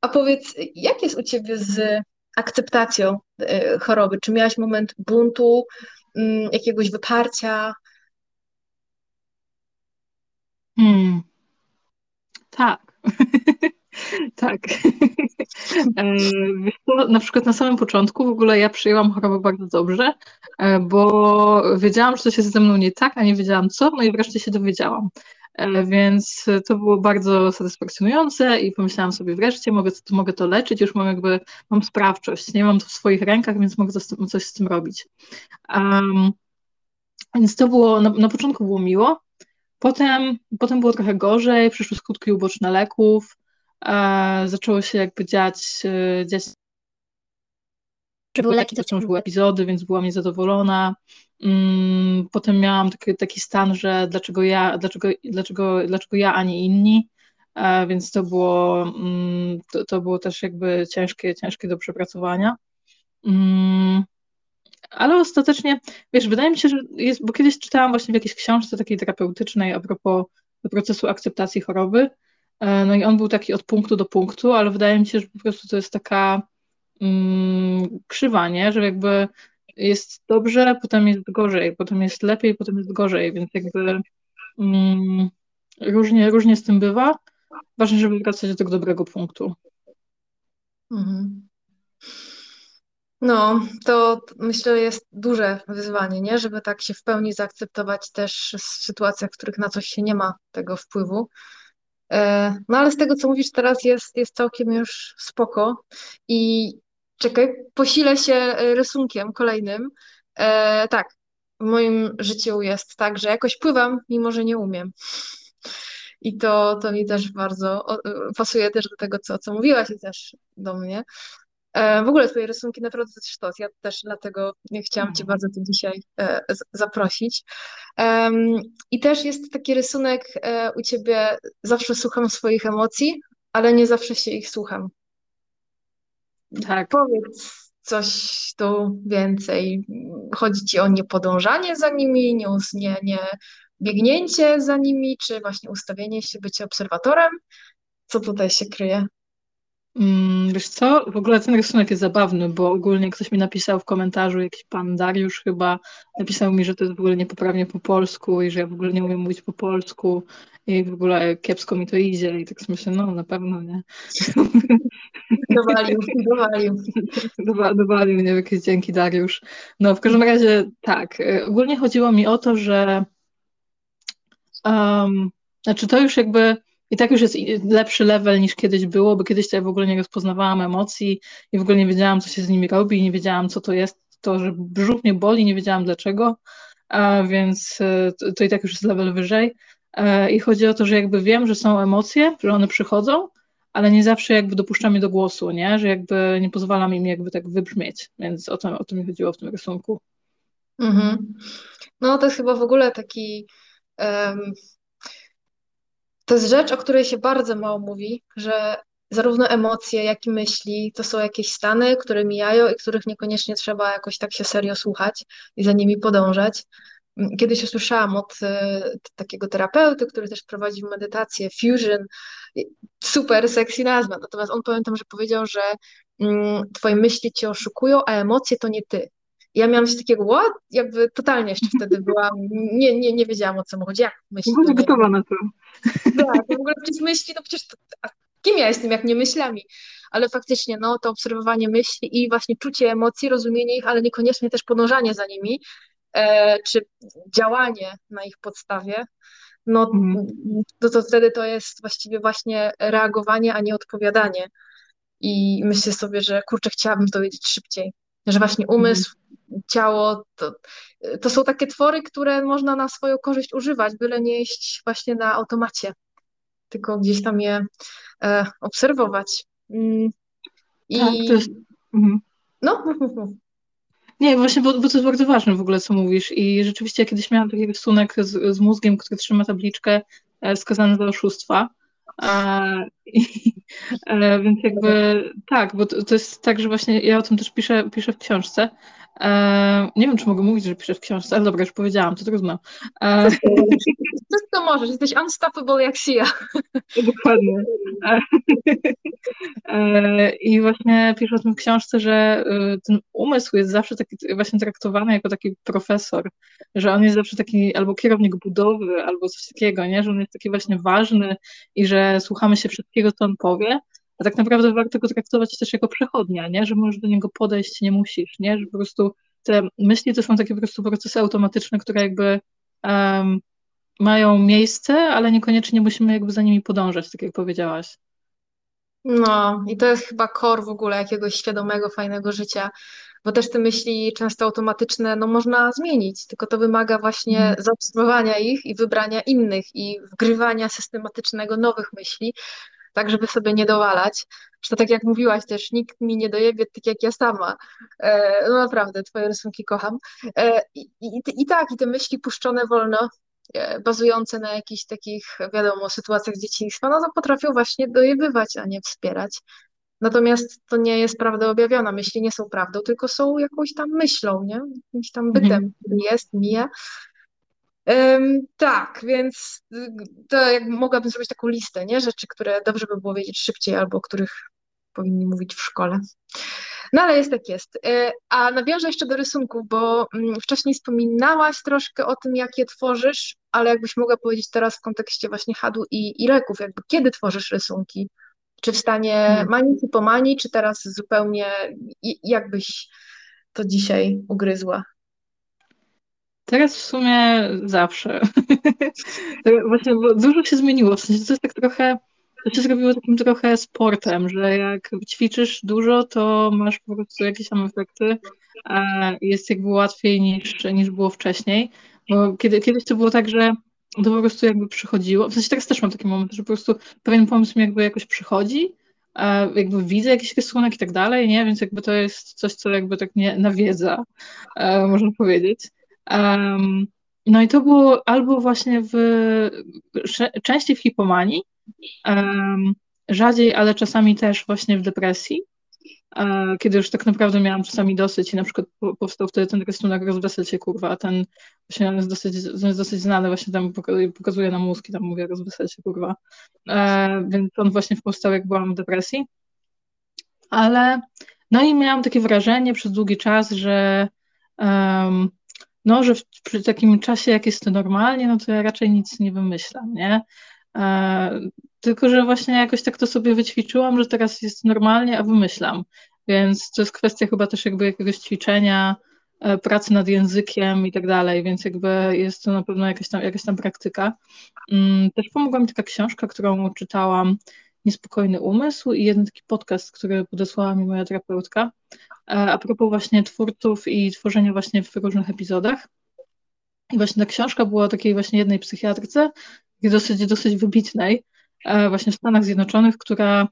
A: A powiedz, jak jest u ciebie z akceptacją e, choroby? Czy miałaś moment buntu, mm, jakiegoś wyparcia?
B: Hmm. Tak. Tak. Na przykład na samym początku w ogóle ja przyjęłam chorobę bardzo dobrze, e, bo wiedziałam, że coś jest ze mną nie tak, a nie wiedziałam co, no i wreszcie się dowiedziałam. E, więc to było bardzo satysfakcjonujące i pomyślałam sobie, wreszcie mogę mogę to leczyć, już mam jakby, mam sprawczość, nie mam to w swoich rękach, więc mogę coś z tym robić. Um, więc to było, na, na początku było miło, potem, potem było trochę gorzej, przyszły skutki uboczne leków, zaczęło się jakby dziać, e, dziać były leki, to wciąż były epizody, więc byłam niezadowolona. Mm, potem miałam taki, taki stan, że dlaczego ja, dlaczego, dlaczego, dlaczego ja, a nie inni. E, więc to było, mm, to, to było też jakby ciężkie, ciężkie do przepracowania. Mm, ale ostatecznie, wiesz, wydaje mi się, że jest, bo kiedyś czytałam właśnie w jakiejś książce takiej terapeutycznej a propos procesu akceptacji choroby, no i on był taki od punktu do punktu, ale wydaje mi się, że po prostu to jest taka mm, krzywa, nie? że jakby jest dobrze, potem jest gorzej, potem jest lepiej, potem jest gorzej, więc jakby mm, różnie, różnie z tym bywa. Ważne, żeby wracać do tego dobrego punktu. Mhm.
A: No, to myślę jest duże wyzwanie, nie? Żeby tak się w pełni zaakceptować też w sytuacjach, w których na coś się nie ma tego wpływu. E, no ale z tego, co mówisz teraz, jest, jest całkiem już spoko. I czekaj, posilę się e, rysunkiem kolejnym. E, tak, w moim życiu jest tak, że jakoś pływam, mimo że nie umiem. I to, to mi też bardzo pasuje też do tego, co, co mówiłaś też do mnie. E, w ogóle twoje rysunki naprawdę to sztos. Ja też dlatego chciałam cię mhm. bardzo tu dzisiaj e, zaprosić. I też jest taki rysunek e, u ciebie, zawsze słucham swoich emocji, ale nie zawsze się ich słucham. Tak. Powiedz coś tu więcej. Chodzi ci o niepodążanie za nimi, nie, nie, nie biegnięcie za nimi, czy właśnie ustawienie się, bycie obserwatorem? Co tutaj się kryje?
B: Mm, wiesz co, w ogóle ten rysunek jest zabawny, bo ogólnie ktoś mi napisał w komentarzu, jakiś pan Dariusz chyba, napisał mi, że to jest w ogóle niepoprawnie po polsku i że ja w ogóle nie umiem mówić po polsku i w ogóle kiepsko mi to idzie i tak myślę, no na pewno nie.
A: Dowalił, dowalił.
B: Dowalił mnie, jakieś dzięki Dariusz. No w każdym razie tak, y, ogólnie chodziło mi o to, że um, znaczy to już jakby i tak już jest lepszy level niż kiedyś było, bo kiedyś ja w ogóle nie rozpoznawałam emocji i w ogóle nie wiedziałam, co się z nimi robi, nie wiedziałam, co to jest, to, że brzuch mnie boli, nie wiedziałam dlaczego, a więc e, to, to i tak już jest level wyżej. E, I chodzi o to, że jakby wiem, że są emocje, że one przychodzą, ale nie zawsze jakby dopuszczam je do głosu, nie? Że jakby nie pozwalam im jakby tak wybrzmieć, więc o to, o to mi chodziło w tym rysunku.
A: Mhm. No to jest chyba w ogóle taki um, to jest rzecz, o której się bardzo mało mówi, że zarówno emocje, jak i myśli to są jakieś stany, które mijają i których niekoniecznie trzeba jakoś tak się serio słuchać i za nimi podążać. Kiedyś usłyszałam od e, takiego terapeuty, który też prowadził medytację, fusion, super sexy nazwa, natomiast on pamiętam, że powiedział, że mm, twoje myśli cię oszukują, a emocje to nie ty ja miałam coś takiego, what? Jakby totalnie jeszcze wtedy byłam, nie, nie, nie wiedziałam o co mu chodzi, jak myśli.
B: Byłam gotowa na to.
A: Tak, w ogóle przecież myśli, no przecież to, kim ja jestem, jak nie myślami? Ale faktycznie, no to obserwowanie myśli i właśnie czucie emocji, rozumienie ich, ale niekoniecznie też podążanie za nimi, e, czy działanie na ich podstawie, no mm. to, to wtedy to jest właściwie właśnie reagowanie, a nie odpowiadanie. I myślę sobie, że kurczę, chciałabym to wiedzieć szybciej że właśnie umysł, mhm. Ciało to, to są takie twory, które można na swoją korzyść używać, byle nie iść właśnie na automacie, tylko gdzieś tam je e, obserwować. Mm.
B: I... Tak, to jest... Mhm.
A: No,
B: Nie, właśnie, bo, bo to jest bardzo ważne w ogóle, co mówisz. I rzeczywiście ja kiedyś miałam taki rysunek z, z mózgiem, który trzyma tabliczkę e, skazany za oszustwa. I, e, więc jakby tak, bo to, to, jest tak, że właśnie ja o tym też piszę, piszę w książce. E, nie wiem, czy mogę mówić, że piszę w książce, ale dobra, już powiedziałam, to trudno.
A: E, Wszystko możesz, jesteś unstoppable jak Sia.
B: Dokładnie. E, I właśnie piszę o tym w książce, że e, ten umysł jest zawsze taki właśnie traktowany jako taki profesor, że on jest zawsze taki albo kierownik budowy, albo coś takiego, nie? że on jest taki właśnie ważny i że słuchamy się wszystkiego, co on powie, a tak naprawdę warto go traktować też jako przechodnia, nie? że możesz do niego podejść, nie musisz, nie? że po prostu te myśli to są takie po prostu procesy automatyczne, które jakby um, mają miejsce, ale niekoniecznie musimy jakby za nimi podążać, tak jak powiedziałaś.
A: No, i to jest chyba kor w ogóle jakiegoś świadomego, fajnego życia, bo też te myśli często automatyczne, no można zmienić, tylko to wymaga właśnie mm. zaobserwowania ich i wybrania innych i wgrywania systematycznego nowych myśli. Tak żeby sobie nie dowalać. Że to tak jak mówiłaś też, nikt mi nie dojebie tak jak ja sama. E, no naprawdę, twoje rysunki kocham. E, i, i, I tak, i te myśli puszczone wolno, e, bazujące na jakichś takich, wiadomo, sytuacjach z dzieciństwa, no to potrafią właśnie dojebywać, a nie wspierać. Natomiast to nie jest prawda objawiona. Myśli nie są prawdą, tylko są jakąś tam myślą, nie? Jakimś tam bytem, mhm. jest, mija. Tak, więc y, to jak mogłabym zrobić taką listę, nie? Rzeczy, które dobrze by było wiedzieć szybciej albo o których powinni mówić w szkole. No ale jest tak jest. E, a nawiążę jeszcze do rysunków, bo mm, wcześniej wspominałaś troszkę o tym, jak je tworzysz, ale jakbyś mogła powiedzieć teraz w kontekście właśnie hadu i, i leków, jakby kiedy tworzysz rysunki? Czy w stanie hmm. manii czy pomanii, czy teraz zupełnie jakbyś to dzisiaj ugryzła?
B: Teraz w sumie zawsze. Właśnie, bo dużo się zmieniło. W sensie to jest tak trochę, to się zrobiło takim trochę sportem, że jak ćwiczysz dużo, to masz po prostu jakieś tam efekty, jest jakby łatwiej niż, niż było wcześniej. Bo kiedy, kiedyś to było tak, że to po prostu jakby przychodziło. W sensie teraz też mam taki moment, że po prostu pewien pomysł mi jakby jakoś przychodzi, jakby widzę jakiś rysunek i tak dalej, nie? Więc jakby to jest coś, co jakby tak nie nawiedza, e, można powiedzieć. Um, no i to było albo właśnie w częściej w hipomanii, um, rzadziej, ale czasami też właśnie w depresji, kiedy już tak naprawdę miałam czasami dosyć i na przykład powstał wtedy ten rysunek rozwesel się kurwa, a ten właśnie on jest dosyć, on jest dosyć znany, właśnie tam pokazuje na mózg i tam mówię rozwesel się kurwa, e, więc on właśnie powstał jak byłam w depresji, ale no i miałam takie wrażenie przez długi czas, że um, no, że w, przy takim czasie, jak jest to normalnie, no to ja raczej nic nie wymyślam, nie? E, tylko, że właśnie jakoś tak to sobie wyćwiczyłam, że teraz jest normalnie, a wymyślam. Więc to jest kwestia chyba też jakby jakiegoś ćwiczenia, e, pracy nad językiem i tak dalej, więc jakby jest to na pewno jakaś tam, jakaś tam praktyka. Mm, też pomogła mi taka książka, którą czytałam, Niespokojny Umysł i jeden taki podcast, który podesłała mi moja terapeutka, a propos właśnie twórców i tworzenia właśnie w różnych epizodach. I właśnie ta książka była o takiej właśnie jednej psychiatrce, dosyć, dosyć wybitnej, e, właśnie w Stanach Zjednoczonych, która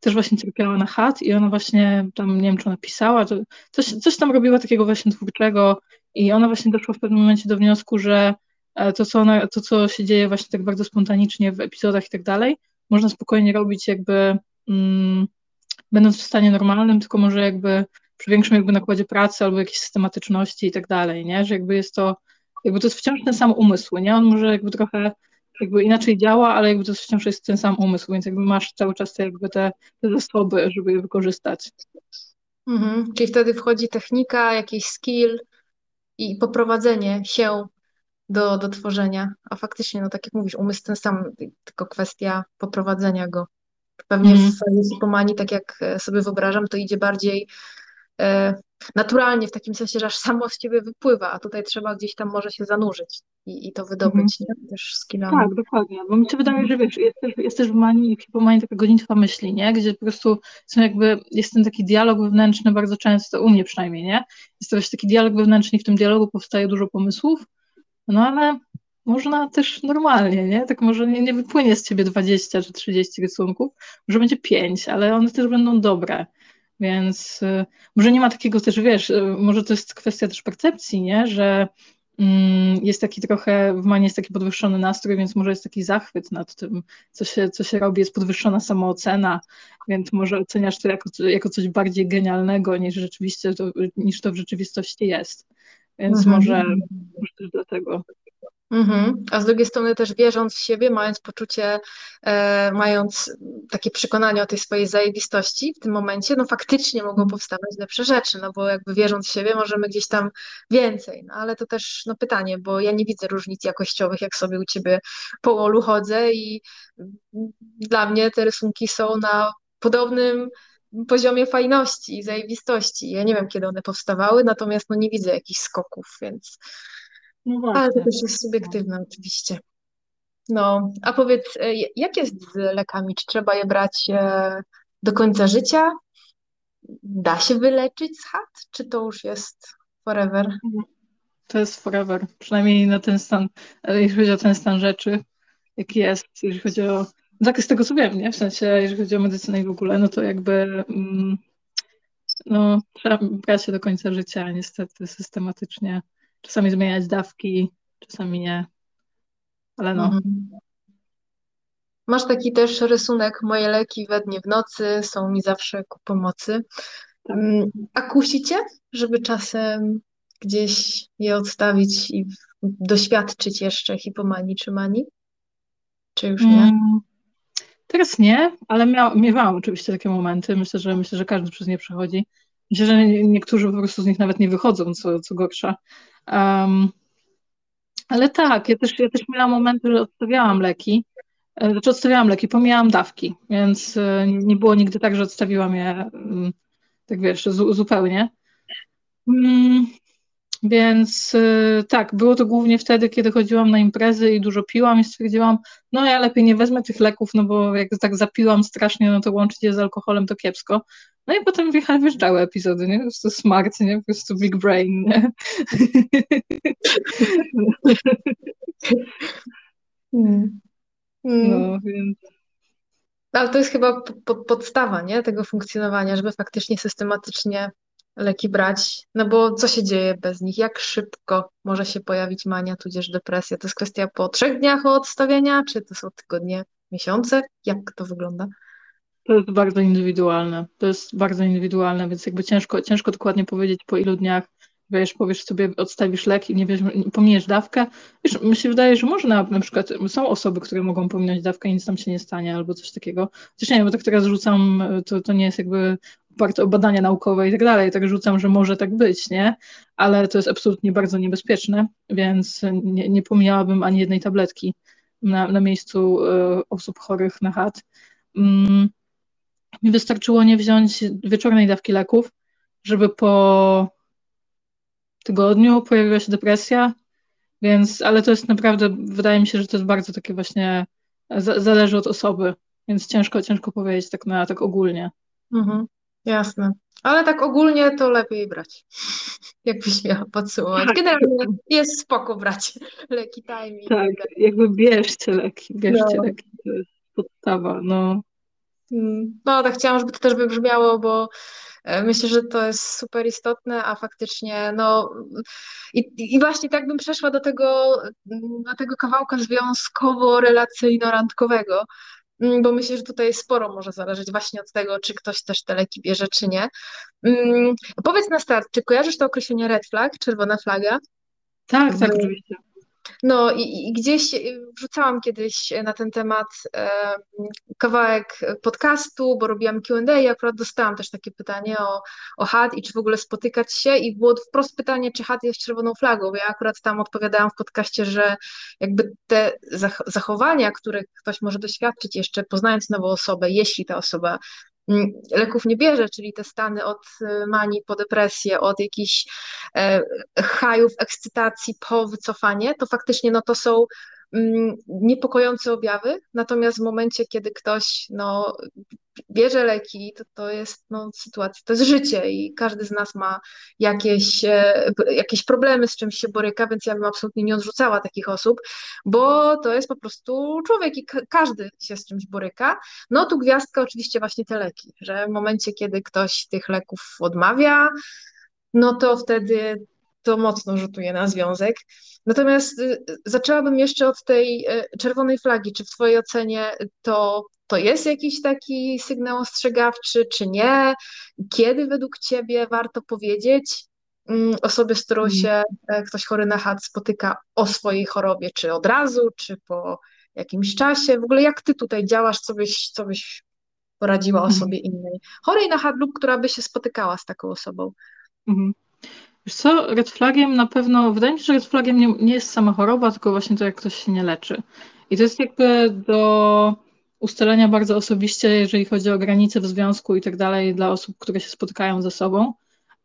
B: też właśnie cierpiała na chat i ona właśnie tam, nie wiem, czy ona pisała, coś, coś tam robiła takiego właśnie twórczego i ona właśnie doszła w pewnym momencie do wniosku, że e, to co, ona, to, co się dzieje właśnie tak bardzo spontanicznie w epizodach i tak dalej, można spokojnie robić jakby mm, będąc w stanie normalnym, tylko może jakby przy większym jakby nakładzie pracy albo jakiejś systematyczności i tak dalej, nie? Że jakby jest to, jakby to jest wciąż ten sam umysł, nie? On może jakby trochę jakby inaczej działa, ale jakby to wciąż jest ten sam umysł, więc jakby masz cały czas te, jakby te, te zasoby, żeby je wykorzystać.
A: Mhm. Czyli wtedy wchodzi technika, jakiś skill i poprowadzenie się do, do tworzenia. A faktycznie, no tak jak mówisz, umysł ten sam, tylko kwestia poprowadzenia go. Pewnie mm. w hipomanii, tak jak sobie wyobrażam, to idzie bardziej naturalnie, w takim sensie, że aż samo z ciebie wypływa, a tutaj trzeba gdzieś tam może się zanurzyć i, i to wydobyć, nie? Też skillami.
B: Tak, dokładnie, bo mi się wydaje, że wiesz, jest też, jest też w manii, w hipomanii taka gonitwa myśli, nie? Gdzie po prostu są jakby, jest ten taki dialog wewnętrzny bardzo często, u mnie przynajmniej, nie? Jest to właśnie taki dialog wewnętrzny i w tym dialogu powstaje dużo pomysłów, no ale można też normalnie, nie? Tak może nie, nie wypłynie z ciebie 20 czy 30 rysunków, może będzie 5, ale one też będą dobre. Więc y, może nie ma takiego też, wiesz, y, może to jest kwestia też percepcji, nie? Że mm, jest taki trochę, w Manie jest taki podwyższony nastrój, więc może jest taki zachwyt nad tym, co się, co się robi, jest podwyższona samoocena, więc może oceniasz to jako, jako coś bardziej genialnego niż rzeczywiście to, niż to w rzeczywistości jest. Więc mhm. może, może też dlatego.
A: Mhm. A z drugiej strony też wierząc w siebie, mając poczucie, e, mając takie przekonanie o tej swojej zajebistości w tym momencie, no faktycznie mogą powstawać lepsze rzeczy, no bo jakby wierząc w siebie możemy gdzieś tam więcej, no ale to też no pytanie, bo ja nie widzę różnic jakościowych, jak sobie u Ciebie po łolu chodzę i dla mnie te rysunki są na podobnym poziomie fajności i zajebistości. Ja nie wiem, kiedy one powstawały, natomiast no nie widzę jakichś skoków, więc... No Ale to też jest subiektywne oczywiście. No, a powiedz, e, jak jest z lekami? Czy trzeba je brać e, do końca życia? Da się wyleczyć z chat? Czy to już jest forever?
B: To jest forever, przynajmniej na ten stan, e, jeśli chodzi o ten stan rzeczy, jaki jest, jeśli chodzi o tak z tego co wiem, nie? W sensie, jeżeli chodzi o medycynę i w ogóle, no to jakby mm, no, trzeba brać się do końca życia, niestety, systematycznie. Czasami zmieniać dawki, czasami nie. Ale no. Mhm.
A: Masz taki też rysunek, moje leki we dnie w nocy są mi zawsze ku pomocy. Tak. Mm, a kusicie, żeby czasem gdzieś je odstawić i doświadczyć jeszcze hipomanii czy manii? Czy już nie? Mm,
B: teraz nie, ale mia, miewałam oczywiście takie momenty. Myślę, że myślę, że każdy przez nie przechodzi. Myślę, że niektórzy po prostu z nich nawet nie wychodzą, co, co gorsza. Um, ale tak, ja też, ja też miałam momenty, że odstawiałam leki. E, znaczy odstawiałam leki, pomijałam dawki, więc e, nie było nigdy tak, że odstawiłam je mm, tak wiesz, zupełnie. Mm, więc y, tak, było to głównie wtedy, kiedy chodziłam na imprezy i dużo piłam i stwierdziłam, no ja lepiej nie wezmę tych leków, no bo jak tak zapiłam strasznie, no to łączyć je z alkoholem to kiepsko. No i potem wjeżdżały epizody, nie? Po prostu smart, nie? Po prostu big brain, nie?
A: Hmm. No, więc... Ale to jest chyba podstawa, nie? Tego funkcjonowania, żeby faktycznie systematycznie leki brać, no bo co się dzieje bez nich? Jak szybko może się pojawić mania, tudzież depresja? To jest kwestia po trzech dniach od odstawienia, czy to są tygodnie, miesiące? Jak to wygląda?
B: To jest bardzo indywidualne. To jest bardzo indywidualne, więc jakby ciężko, ciężko dokładnie powiedzieć po ilu dniach wiesz, powiesz sobie, odstawisz lek i nie wiesz, pominiesz dawkę. Wiesz, mi się wydaje, że można, na przykład są osoby, które mogą pominąć dawkę i nic tam się nie stanie albo coś takiego. Chociaż nie wiem, bo tak teraz rzucam, to, to nie jest jakby oparte o badania naukowe i tak dalej, tak rzucam, że może tak być, nie? Ale to jest absolutnie bardzo niebezpieczne, więc nie, nie pomijałabym ani jednej tabletki na, na miejscu y, osób chorych na HAT. Mm, mi wystarczyło nie wziąć wieczornej dawki leków, żeby po tygodniu pojawiła się depresja, więc, ale to jest naprawdę, wydaje mi się, że to jest bardzo takie właśnie, zależy od osoby, więc ciężko, ciężko powiedzieć tak na tak ogólnie.
A: Mhm. Jasne. Ale tak ogólnie to lepiej brać. Jakbyś miała podsumować. Tak. Generalnie jest spoko brać leki timing.
B: Tak, jakby bierzcie leki, bierzcie no. leki, to jest podstawa, no.
A: Mm. No, tak chciałam, żeby to też wybrzmiało, bo myślę, że to jest super istotne, a faktycznie, no i, i właśnie tak bym przeszła do tego, do tego kawałka związkowo-relacyjno-randkowego, Mm, bo myślę, że tutaj sporo może zależeć właśnie od tego, czy ktoś też te leki bierze, czy nie. Mm, powiedz na start, czy kojarzysz to określenie red flag, czerwona flaga?
B: Tak, tak, oczywiście.
A: No i, i, gdzieś wrzucałam kiedyś na ten temat e, kawałek podcastu, bo robiłam Q&A i akurat dostałam też takie pytanie o, o HAD i czy w ogóle spotykać się i było wprost pytanie, czy HAD jest czerwoną flagą, ja akurat tam odpowiadałam w podcaście, że jakby te zachowania, które ktoś może doświadczyć jeszcze poznając nową osobę, jeśli ta osoba leków nie bierze, czyli te stany od y, manii po depresję, od jakichś e, hajów, ekscytacji po wycofanie, to faktycznie no to są Mm, niepokojące objawy, natomiast w momencie, kiedy ktoś no, bierze leki, to, to jest no, sytuacja, to jest życie i każdy z nas ma jakieś, e, jakieś problemy, z czymś się boryka, więc ja bym absolutnie nie odrzucała takich osób, bo to jest po prostu człowiek i każdy się z czymś boryka. No tu gwiazdka oczywiście właśnie te leki, że w momencie, kiedy ktoś tych leków odmawia, no to wtedy to mocno rzutuje na związek. Natomiast y, zaczęłabym jeszcze od tej y, czerwonej flagi. Czy w Twojej ocenie to, to jest jakiś taki sygnał ostrzegawczy, czy nie? Kiedy według Ciebie warto powiedzieć mm, osobie, z którą mhm. się e, ktoś chory na HAD spotyka o swojej chorobie, czy od razu, czy po jakimś czasie? W ogóle jak Ty tutaj działasz, co byś, co byś poradziła mhm. osobie innej chorej na HAD lub która by się spotykała z taką osobą? Mhm.
B: Wiesz co, red flagiem na pewno, wydaje mi się, że red flagiem nie, nie jest sama choroba, tylko właśnie to, jak ktoś się nie leczy. I to jest jakby do ustalenia bardzo osobiście, jeżeli chodzi o granice w związku i tak dalej, dla osób, które się spotykają ze sobą.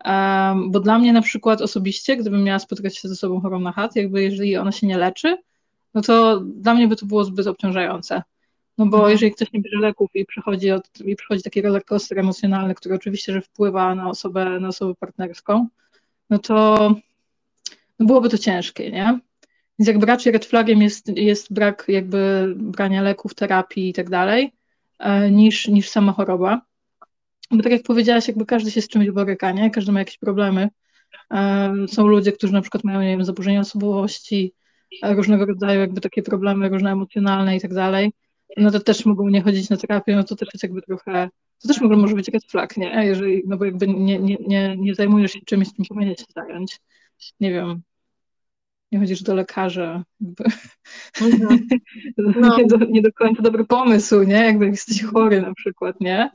B: Um, bo dla mnie na przykład osobiście, gdybym miała spotykać się ze sobą chorą na chat, jakby jeżeli ona się nie leczy, no to dla mnie by to było zbyt obciążające. No bo mhm. jeżeli ktoś nie bierze leków i przychodzi, od, i przychodzi taki rollercoaster emocjonalny, który oczywiście, że wpływa na osobę, na osobę partnerską, no to no byłoby to ciężkie, nie? Więc jakby raczej red flagiem jest, jest brak jakby brania leków, terapii i tak dalej, e, niż, niż sama choroba. Bo tak jak powiedziałaś, jakby każdy się z czymś boryka, nie? Każdy ma jakieś problemy. E, są ludzie, którzy na przykład mają, nie wiem, zaburzenia osobowości, różnego rodzaju jakby takie problemy różne emocjonalne i tak dalej, no to też mogą nie chodzić na terapię, no to też jest jakby trochę, to też może, być red flag, nie? Jeżeli, no bo jakby nie, nie, nie, nie zajmujesz się czymś, czym powinieneś się zająć. Nie wiem, nie chodzisz do lekarza. Mhm. No. nie, do, nie do końca dobry pomysł, nie? Jakby jesteś chory na przykład, nie?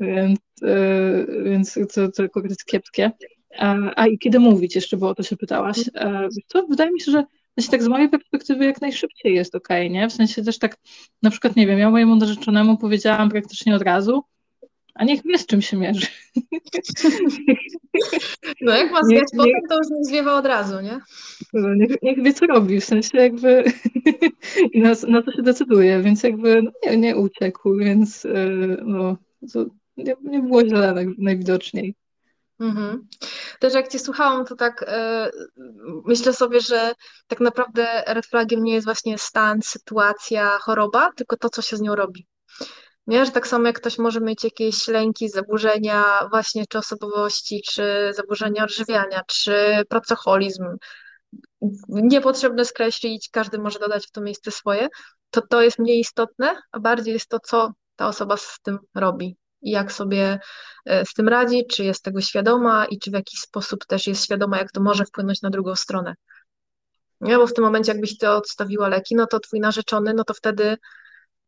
B: Więc, yy, więc to, to akurat jest kiepskie. A, a, i kiedy mówić jeszcze, bo o to się pytałaś. E, to wydaje mi się, że sensie tak z mojej perspektywy jak najszybciej jest ok, nie? W sensie też tak, na przykład, nie wiem, ja mojemu narzeczonemu powiedziałam praktycznie od razu, a niech wie, z czym się mierzy.
A: No jak ma zwiać potem, to już nie zwiewa od razu, nie?
B: No, niech, niech wie, co robi, w sensie jakby i na, na to się decyduje, więc jakby no, nie, nie uciekł, więc yy, no, nie, nie było źle najwidoczniej.
A: Mhm. Też jak Cię słuchałam, to tak e, myślę sobie, że tak naprawdę red flagiem nie jest właśnie stan, sytuacja, choroba, tylko to, co się z nią robi. Że tak samo jak ktoś może mieć jakieś lęki, zaburzenia właśnie czy osobowości, czy zaburzenia odżywiania, czy pracoholizm, niepotrzebne skreślić, każdy może dodać w to miejsce swoje, to to jest mniej istotne, a bardziej jest to, co ta osoba z tym robi i jak sobie e, z tym radzi, czy jest tego świadoma i czy w jakiś sposób też jest świadoma, jak to może wpłynąć na drugą stronę. Nie, bo w tym momencie, jakbyś ty odstawiła leki, no to twój narzeczony, no to wtedy,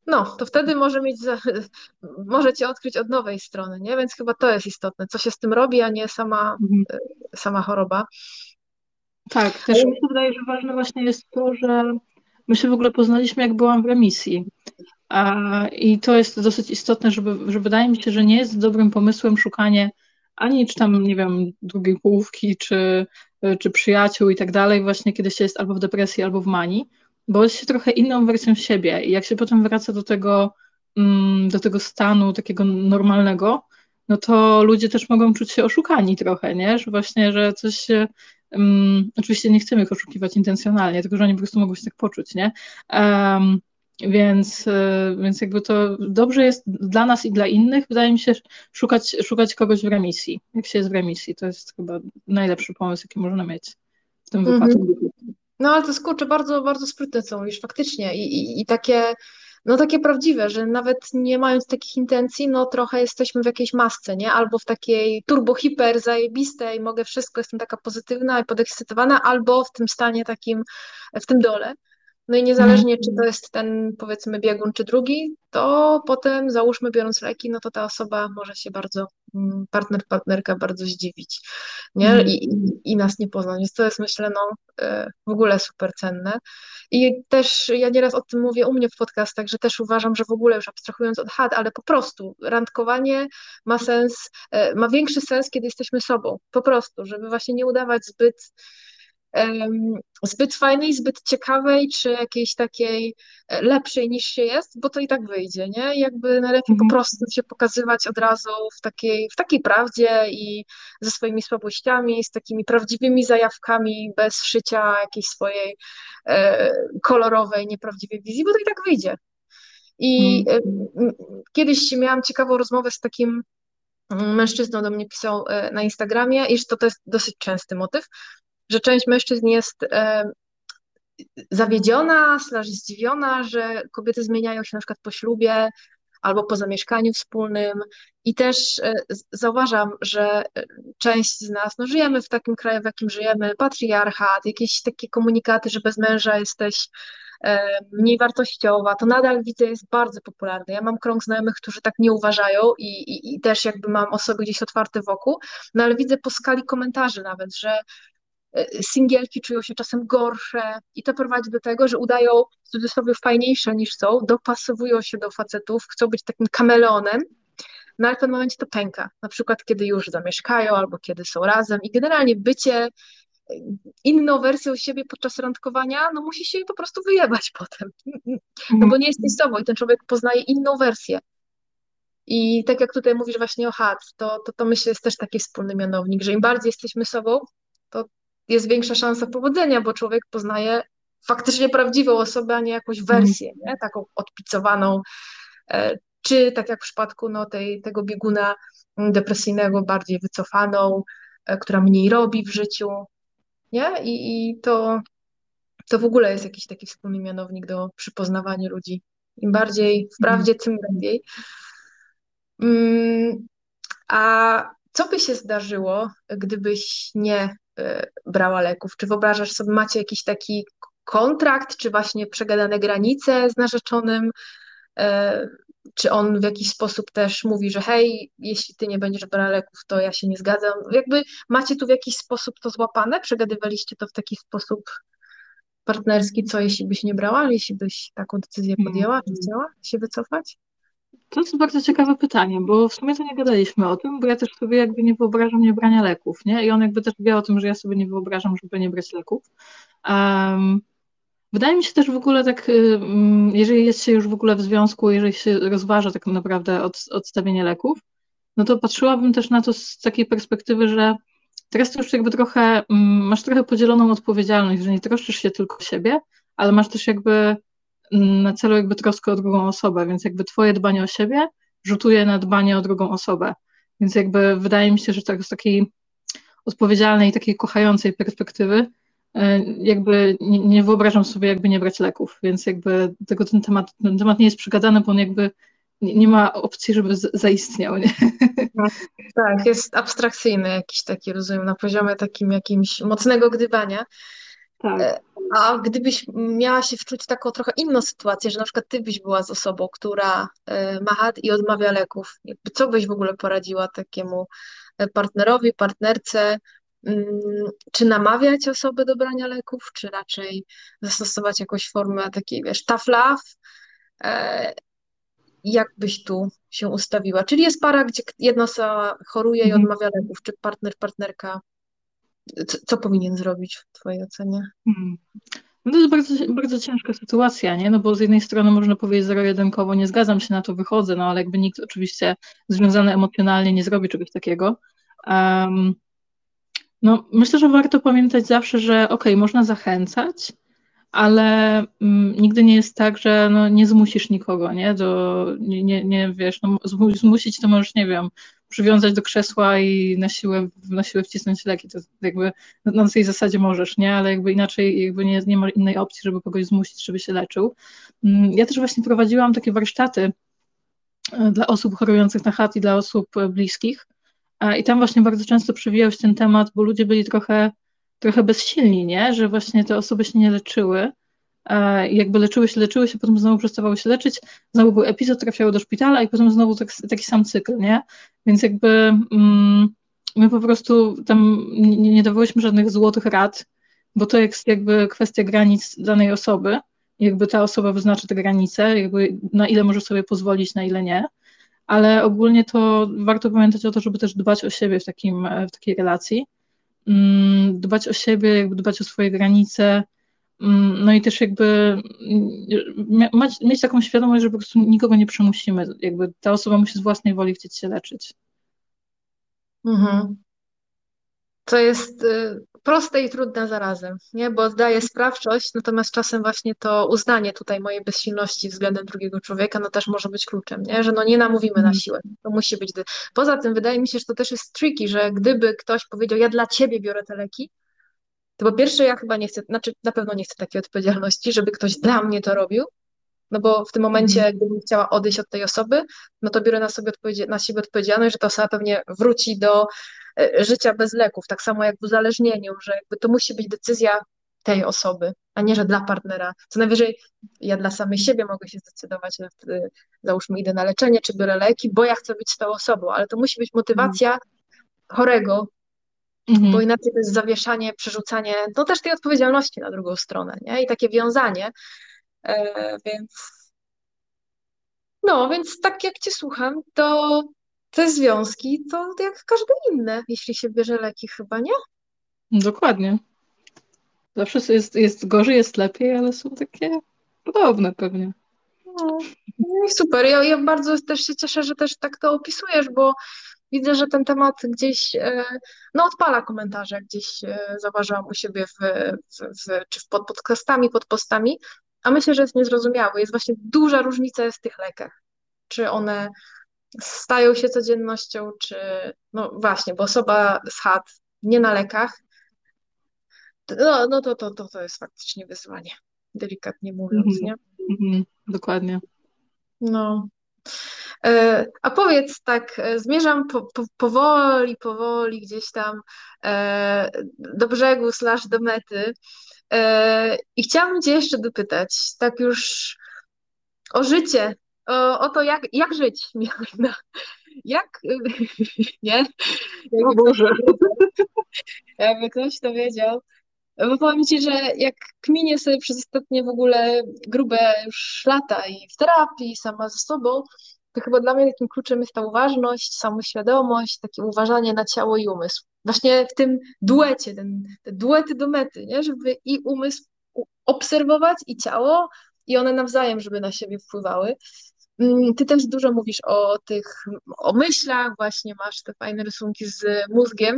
A: no, to wtedy może mieć, za, może cię odkryć od nowej strony, nie? Więc chyba to jest istotne, co się z tym robi, a nie sama, mhm. E, sama choroba.
B: Tak, też mi się wydaje, że ważne właśnie jest to, że my się w ogóle poznaliśmy, jak byłam w remisji. I to jest dosyć istotne, żeby, że wydaje mi się, że nie jest dobrym pomysłem szukanie ani czy tam, nie wiem, drugiej połówki, czy, czy przyjaciół i tak dalej, właśnie kiedy się jest albo w depresji, albo w manii, bo jest się trochę inną wersją siebie i jak się potem wraca do tego, mm, do tego stanu takiego normalnego, no to ludzie też mogą czuć się oszukani trochę, nie? Że właśnie, że coś się, um, oczywiście nie chcemy ich oszukiwać intencjonalnie, tylko że oni po prostu mogą się tak poczuć, nie? Um, więc, e, więc jakby to dobrze jest dla nas i dla innych, wydaje mi się, szukać, szukać kogoś w remisji. Jak się jest w remisji, to jest chyba najlepszy pomysł, jaki można mieć w tym mhm. wypadku.
A: No ale to skurcze bardzo, bardzo sprytne są już faktycznie i, i, i takie, no takie prawdziwe, że nawet nie mając takich intencji, no trochę jesteśmy w jakiejś masce, nie? Albo w takiej turbo hiper zajebistej, mogę wszystko, jestem taka pozytywna i podekscytowana, albo w tym stanie takim, w tym dole. No i niezależnie, czy to mhm. jest ten, powiedzmy, biegun, czy drugi, to potem, załóżmy, biorąc leki, no to ta osoba może się bardzo, mm, partner, partnerka bardzo zdziwić, nie? Mhm. I, i, i nas nie poznać. Więc to jest, myślę, no, e, w ogóle super cenne. I też ja nieraz o tym mówię u mnie w podcastach, że też uważam, że w ogóle już abstrahując od had, ale po prostu randkowanie ma sens, e, ma większy sens, kiedy jesteśmy sobą. Po prostu, żeby właśnie nie udawać zbyt zbyt fajnej, zbyt ciekawej, czy jakiejś takiej e, lepszej niż się jest, bo to i tak wyjdzie, nie? Jakby najlepiej po mhm. prostu się pokazywać od razu w takiej, w takiej prawdzie i ze swoimi słabościami, z takimi prawdziwymi zajawkami, bez szycia jakiejś swojej e, kolorowej, nieprawdziwej wizji, bo to i tak wyjdzie. I e, kiedyś miałam ciekawą rozmowę z takim mm, mężczyzną do mnie pisał e, na Instagramie, iż to, to jest dosyć częsty motyw, że część mężczyzn jest e, zawiedziona, slash zdziwiona, że kobiety zmieniają się na przykład po ślubie albo po zamieszkaniu wspólnym. I też e, zauważam, że część z nas, no żyjemy w takim kraju, w jakim żyjemy, patriarchat, jakieś takie komunikaty, że bez męża jesteś e, mniej wartościowa, to nadal widzę jest bardzo popularne. Ja mam krąg znajomych, którzy tak nie uważają i, i, i też jakby mam osoby gdzieś otwarte wokół, no ale widzę po skali komentarzy nawet, że E, singielki czują się czasem gorsze i to prowadzi do tego, że udają w cudzysłowie fajniejsze niż są, dopasowują się do facetów, chcą być takim kameleonem, no ale w pewnym momencie to pęka, na przykład kiedy już zamieszkają albo kiedy są razem i generalnie bycie e, inną wersją siebie podczas randkowania, no musi się po prostu wyjebać potem, no bo nie jesteś sobą i ten człowiek poznaje inną wersję. I tak jak tutaj mówisz właśnie o HAT, to, to, to myślę jest też taki wspólny mianownik, że im bardziej jesteśmy sobą, to jest większa szansa powodzenia, bo człowiek poznaje faktycznie prawdziwą osobę, a nie jakąś mhm. wersję, nie? taką odpicowaną, e, czy tak jak w przypadku no, tej, tego bieguna depresyjnego, bardziej wycofaną, e, która mniej robi w życiu, nie? I, i to, to w ogóle jest jakiś taki wspólny mianownik do przypoznawania ludzi. Im bardziej wprawdzie, tym lepiej. Mm, a co by się zdarzyło, gdybyś nie brała leków? Czy wyobrażasz sobie, macie jakiś taki kontrakt, czy właśnie przegadane granice z narzeczonym? E, czy on w jakiś sposób też mówi, że hej, jeśli ty nie będziesz brała leków, to ja się nie zgadzam. Jakby macie tu w jakiś sposób to złapane? Przegadywaliście to w taki sposób partnerski, co jeśli byś nie brała, jeśli byś taką decyzję podjęła, czy chciała się wycofać?
B: To jest bardzo ciekawe pytanie, bo w sumie to nie gadaliśmy o tym, bo ja też sobie jakby nie wyobrażam nie brania leków, nie? I on jakby też wie o tym, że ja sobie nie wyobrażam, żeby nie brać leków. Um, Wydaje mi się też w ogóle tak, jeżeli jest się już w ogóle w związku, jeżeli się rozważa tak naprawdę od, odstawienie leków, no to patrzyłabym też na to z takiej perspektywy, że teraz to już jakby trochę, masz trochę podzieloną odpowiedzialność, że nie troszczysz się tylko o siebie, ale masz też jakby na celu jakby troskę o drugą osobę, więc jakby twoje dbanie o siebie rzutuje na dbanie o drugą osobę. Więc jakby wydaje mi się, że tak z takiej odpowiedzialnej, takiej kochającej perspektywy, E, jakby nie, nie, wyobrażam sobie jakby nie brać leków, więc jakby tego ten temat, ten temat nie jest przegadany, bo on jakby nie, nie ma opcji, żeby z, zaistniał. Nie?
A: Tak, tak, jest abstrakcyjny jakiś taki, rozumiem, na poziomie takim jakimś mocnego gdybania. Tak. E, a gdybyś miała się wczuć taką trochę inną sytuację, że na przykład ty byś była z osobą, która e, ma HAD i odmawia leków, co byś w ogóle poradziła takiemu partnerowi, partnerce, Mm, czy namawiać osoby do brania leków, czy raczej zastosować jakąś formę takiej, wiesz, tough love? E, jak byś tu się ustawiła? Czyli jest para, gdzie jedna osoba choruje i mhm. odmawia leków, czy partner, partnerka, co, co powinien zrobić w Twojej ocenie? Hmm.
B: No to jest bardzo, bardzo ciężka sytuacja, nie? No bo z jednej strony można powiedzieć zero-jedynkowo, nie zgadzam się na to, wychodzę, no ale jakby nikt oczywiście związany emocjonalnie nie zrobi czegoś takiego. Um, no, myślę, że warto pamiętać zawsze, że ok, można zachęcać, ale mm, nigdy nie jest tak, że no, nie zmusisz nikogo, nie? Do, nie, nie, nie wiesz, no, zmusić to możesz, nie wiem, przywiązać do krzesła i na siłę, na siłę wcisnąć leki. To jakby na tej zasadzie możesz, nie? Ale jakby inaczej jakby nie, nie ma innej opcji, żeby kogoś zmusić, żeby się leczył. Mm, ja też właśnie prowadziłam takie warsztaty e, dla osób chorujących na HAT i dla osób bliskich. I tam właśnie bardzo często przewijał się ten temat, bo ludzie byli trochę, trochę bezsilni, nie? że właśnie te osoby się nie leczyły. I jakby leczyły się, leczyły się, potem znowu przestawały się leczyć, znowu był epizod, trafiały do szpitala i potem znowu tak, taki sam cykl, nie? Więc jakby mm, my po prostu tam nie, nie dawałyśmy żadnych złotych rad, bo to jest jakby kwestia granic danej osoby. Jakby ta osoba wyznaczy te granice, jakby na ile może sobie pozwolić, na ile nie ale ogólnie to warto pamiętać o to, żeby też dbać o siebie w, takim, w takiej relacji. Mm, dbać o siebie, jakby dbać o swoje granice, no i też jakby mm, mieć taką świadomość, że po prostu nikogo nie przymusimy. Jakby ta osoba musi z własnej woli chcieć się leczyć.
A: Mhm. To jest y, proste i trudne zarazem, nie? Bo oddaje sprawczość, natomiast czasem właśnie to uznanie tutaj mojej bezsilności względem drugiego człowieka, no też może być kluczem, nie? Że no nie namówimy na mhm. siłę, to musi być... Poza tym wydaje mi się, że to też jest tricky, że gdyby ktoś powiedział, ja dla ciebie biorę te leki, to po pierwsze ja chyba nie chcę, znaczy na pewno nie chcę takiej odpowiedzialności, żeby ktoś dla mnie to robił, no bo w tym momencie, mhm. gdybym chciała odejść od tej osoby, no to biorę na, sobie na siebie odpowiedzialność, że ta osoba pewnie wróci do E, życia bez leków, tak samo jak w uzależnieniu, że jakby to musi być decyzja tej osoby, a nie, że dla partnera. Co najwyżej ja dla samej siebie mogę się zdecydować, że załóżmy idę na leczenie, czy biorę leki, bo ja chcę być z tą osobą, ale to musi być motywacja chorego, mhm. bo inaczej to jest zawieszanie, przerzucanie, no też tej odpowiedzialności na drugą stronę, nie? I takie wiązanie, e, więc no, więc tak jak Cię słucham, to te związki to jak każde inne, jeśli się bierze leki, chyba nie?
B: Dokładnie. Zawsze jest, jest gorzej, jest lepiej, ale są takie podobne pewnie.
A: No, no super. Ja, ja bardzo też się cieszę, że też tak to opisujesz, bo widzę, że ten temat gdzieś e, no, odpala komentarze, gdzieś e, zauważyłam u siebie w, w, w, czy pod podcastami, pod postami, a myślę, że jest niezrozumiały. Jest właśnie duża różnica jest w tych lekach. Czy one stają się codziennością, czy no właśnie, bo osoba z chat nie na lekach, no, no to, to, to, to jest faktycznie wyzwanie, delikatnie mówiąc, -hmm. nie?
B: Mm -hmm. Dokładnie.
A: No. E, a powiedz tak, e, zmierzam po, po, powoli, powoli gdzieś tam e, do brzegu, slash do mety. I chciałam Cię jeszcze dopytać, tak już o życie, o, o to, jak, jak żyć, Milena. Jak, nie?
B: Jakby o Boże.
A: Ktoś, jakby ktoś to wiedział, bo powiem Ci, że jak kminię sobie przez ostatnie w ogóle grube już lata i w terapii, sama ze sobą, to chyba dla mnie takim kluczem jest ta uważność, samoświadomość, takie uważanie na ciało i umysł. Właśnie w tym duecie, ten, te duety do mety, nie? żeby i umysł obserwować, i ciało, i one nawzajem, żeby na siebie wpływały. Mm, ty też dużo mówisz o tych, o myślach, właśnie masz te fajne rysunki z mózgiem.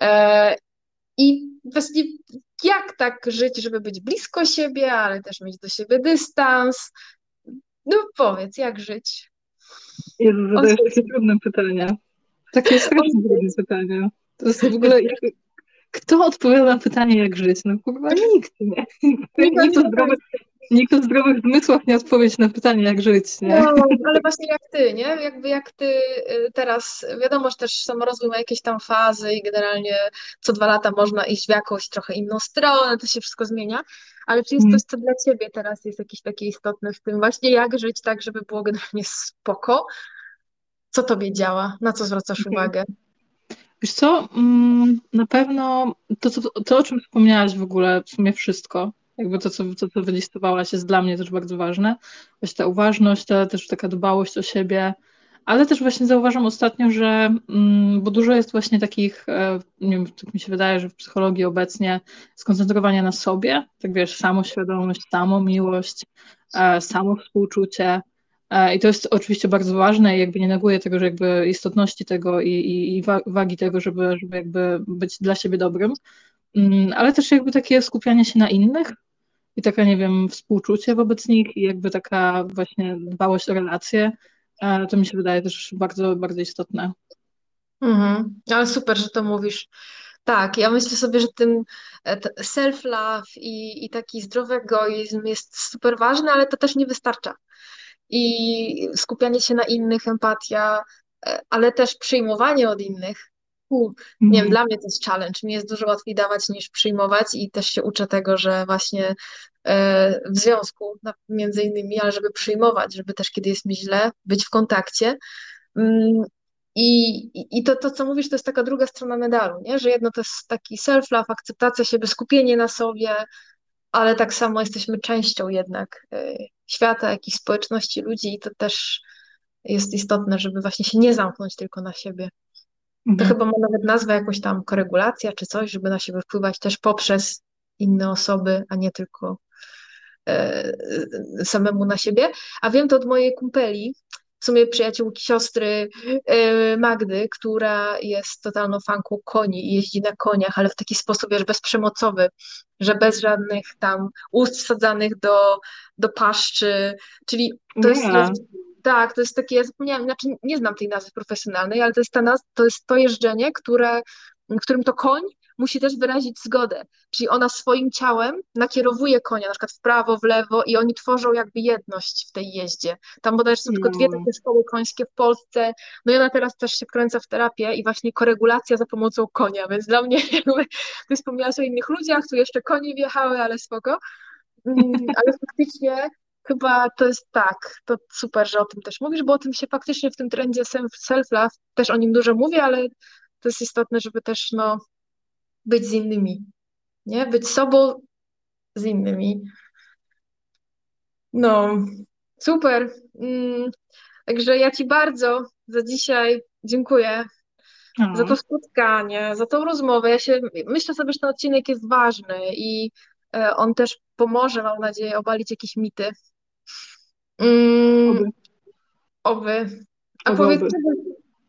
A: E, I właśnie jak tak żyć, żeby być blisko siebie, ale też mieć do siebie dystans? No powiedz, jak żyć?
B: Jezu, zadajesz takie trudne pytania. Takie strasznie trudne pytania. To jest w ogóle... Jak, kto odpowiada na pytanie, jak żyć? No chyba nikt, nie? Nikt o, zdrowych, nikt o zdrowych zmysłach nie odpowiedź na pytanie, jak żyć, nie?
A: No, ale właśnie jak ty, nie? Jakby jak ty y, teraz, wiadomo, że też samorozwój ma jakieś tam fazy i generalnie co dwa lata można iść w jakąś trochę inną stronę, to się wszystko zmienia, ale czy jest mm. coś, co dla ciebie teraz jest jakieś takie istotne w tym właśnie, jak żyć tak, żeby było generalnie spoko? Co tobie działa? Na co zwracasz okay. uwagę?
B: Wiesz co, mm, na pewno to, to, to, o czym wspomniałaś w ogóle, w sumie wszystko, jakby to, co, to, co wylistowałaś, jest dla mnie też bardzo ważne. Właśnie ta uważność, ta też taka dbałość o siebie, ale też właśnie zauważam ostatnio, że, mm, bo dużo jest właśnie takich, e, nie wiem, tak mi się wydaje, że w psychologii obecnie skoncentrowania na sobie, tak wiesz, samoświadomość, samomiłość, e, samo współczucie. E, I to jest oczywiście bardzo ważne i jakby nie neguję tego, że jakby istotności tego i, i, i wagi tego, żeby, żeby jakby być dla siebie dobrym, mm, ale też jakby takie skupianie się na innych i taka, nie wiem, współczucie wobec nich i jakby taka właśnie dbałość o relacje, to mi się wydaje też bardzo, bardzo istotne.
A: Mhm. Ale super, że to mówisz. Tak, ja myślę sobie, że ten e, self-love i, i taki zdrowy egoizm jest super ważny, ale to też nie wystarcza. I skupianie się na innych, empatia, e, ale też przyjmowanie od innych. U, nie wiem, mhm. dla mnie to jest challenge. Mi jest dużo łatwiej dawać niż przyjmować i też się uczę tego, że właśnie w związku, między innymi, ale żeby przyjmować, żeby też kiedy jest mi źle, być w kontakcie. Mm, I, i to, to, co mówisz, to jest taka druga strona medalu, nie? że jedno to jest taki self-love, akceptacja siebie, skupienie na sobie, ale tak samo jesteśmy częścią jednak e, świata, jak i społeczności ludzi i to też jest istotne, żeby właśnie się nie zamknąć tylko na siebie. To mhm. chyba ma nawet nazwę jakąś tam koregulacja czy coś, żeby na siebie wpływać też poprzez inne osoby, a nie tylko E, samemu na siebie, a wiem to od mojej kumpeli, w sumie przyjaciółki siostry e, Magdy, która jest totalną fanką koni i jeździ na koniach, ale w taki sposób wiesz, bezprzemocowy, że bez żadnych tam ust wsadzanych do, do paszczy, czyli to jest, tak, to jest takie, ja zapomniałam, znaczy nie znam tej nazwy profesjonalnej, ale to jest, ta naz- to, jest to jeżdżenie, które, którym to koń musi też wyrazić zgodę. Czyli ona swoim ciałem nakierowuje konia, na przykład w prawo, w lewo i oni tworzą jakby jedność w tej jeździe. Tam bodajże są tylko dwie no. takie szkoły końskie w Polsce. No i ona teraz też się wkręca w terapię i właśnie koregulacja za pomocą konia, więc dla mnie jakby, ty wspomniałaś o innych ludziach, tu jeszcze konie wjechały, ale spoko. Mm, ale faktycznie chyba to jest tak, to super, że o tym też mówisz, bo o tym się faktycznie w tym trendzie self-love też o nim dużo mówię, ale to jest istotne, żeby też no, być z innymi, nie? Być sobą z innymi. No, super. Mm, także ja Ci bardzo za dzisiaj dziękuję. Mhm. Za to spotkanie, za tą rozmowę. Ja się myślę sobie, że ten odcinek jest ważny i e, on też pomoże, mam nadzieję, obalić jakieś mity. Mm, oby. oby. A oby, powiedz, oby.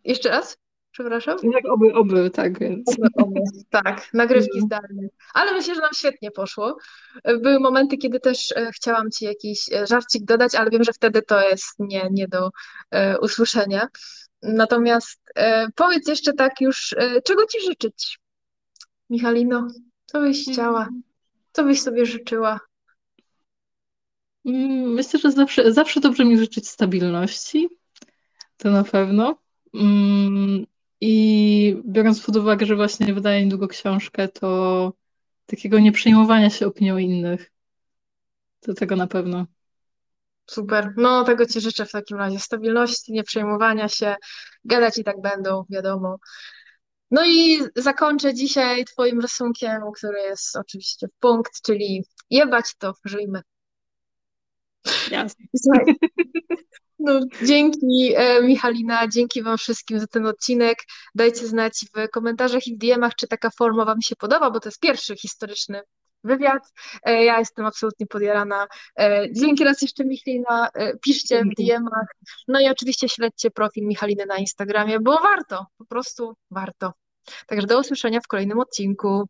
A: jeszcze raz? Przepraszam?
B: Jak oby, oby, tak więc.
A: Oby, oby. Tak, nagrywki
B: Mhm.
A: zdalne. Ale myślę, że nam świetnie poszło. Były momenty, kiedy też e, chciałam Ci jakiś e, żarcik dodać, ale wiem, że wtedy to jest nie, nie do e, usłyszenia. Natomiast e, powiedz jeszcze tak już, e, czego Ci życzyć? Michalino, co byś chciała? Co byś sobie życzyła?
B: Mm, Myślę, że zawsze, zawsze dobrze mi życzyć stabilności, to na pewno. Mm, I biorąc pod uwagę, że właśnie wydaję niedługo książkę, to takiego nieprzejmowania się opinią innych, to tego na pewno.
A: Super. No, tego Ci życzę w takim razie. Stabilności, nie przejmowania się. Gadać i tak będą, wiadomo. No i zakończę dzisiaj Twoim rysunkiem, który jest oczywiście w punkt, czyli jebać to, żyjmy.
B: Jasne.
A: Słuchaj. No, dzięki e, Michalina, dzięki Wam wszystkim za ten odcinek. Dajcie znać w komentarzach i w DM-ach, czy taka forma Wam się podoba, bo to jest pierwszy historyczny wywiad. E, Ja jestem absolutnie podjarana. E, Dzięki raz jeszcze Michalina, piszcie w. DM-ach. No i oczywiście śledźcie profil Michaliny na Instagramie, bo warto, po prostu warto. Także do usłyszenia w kolejnym odcinku.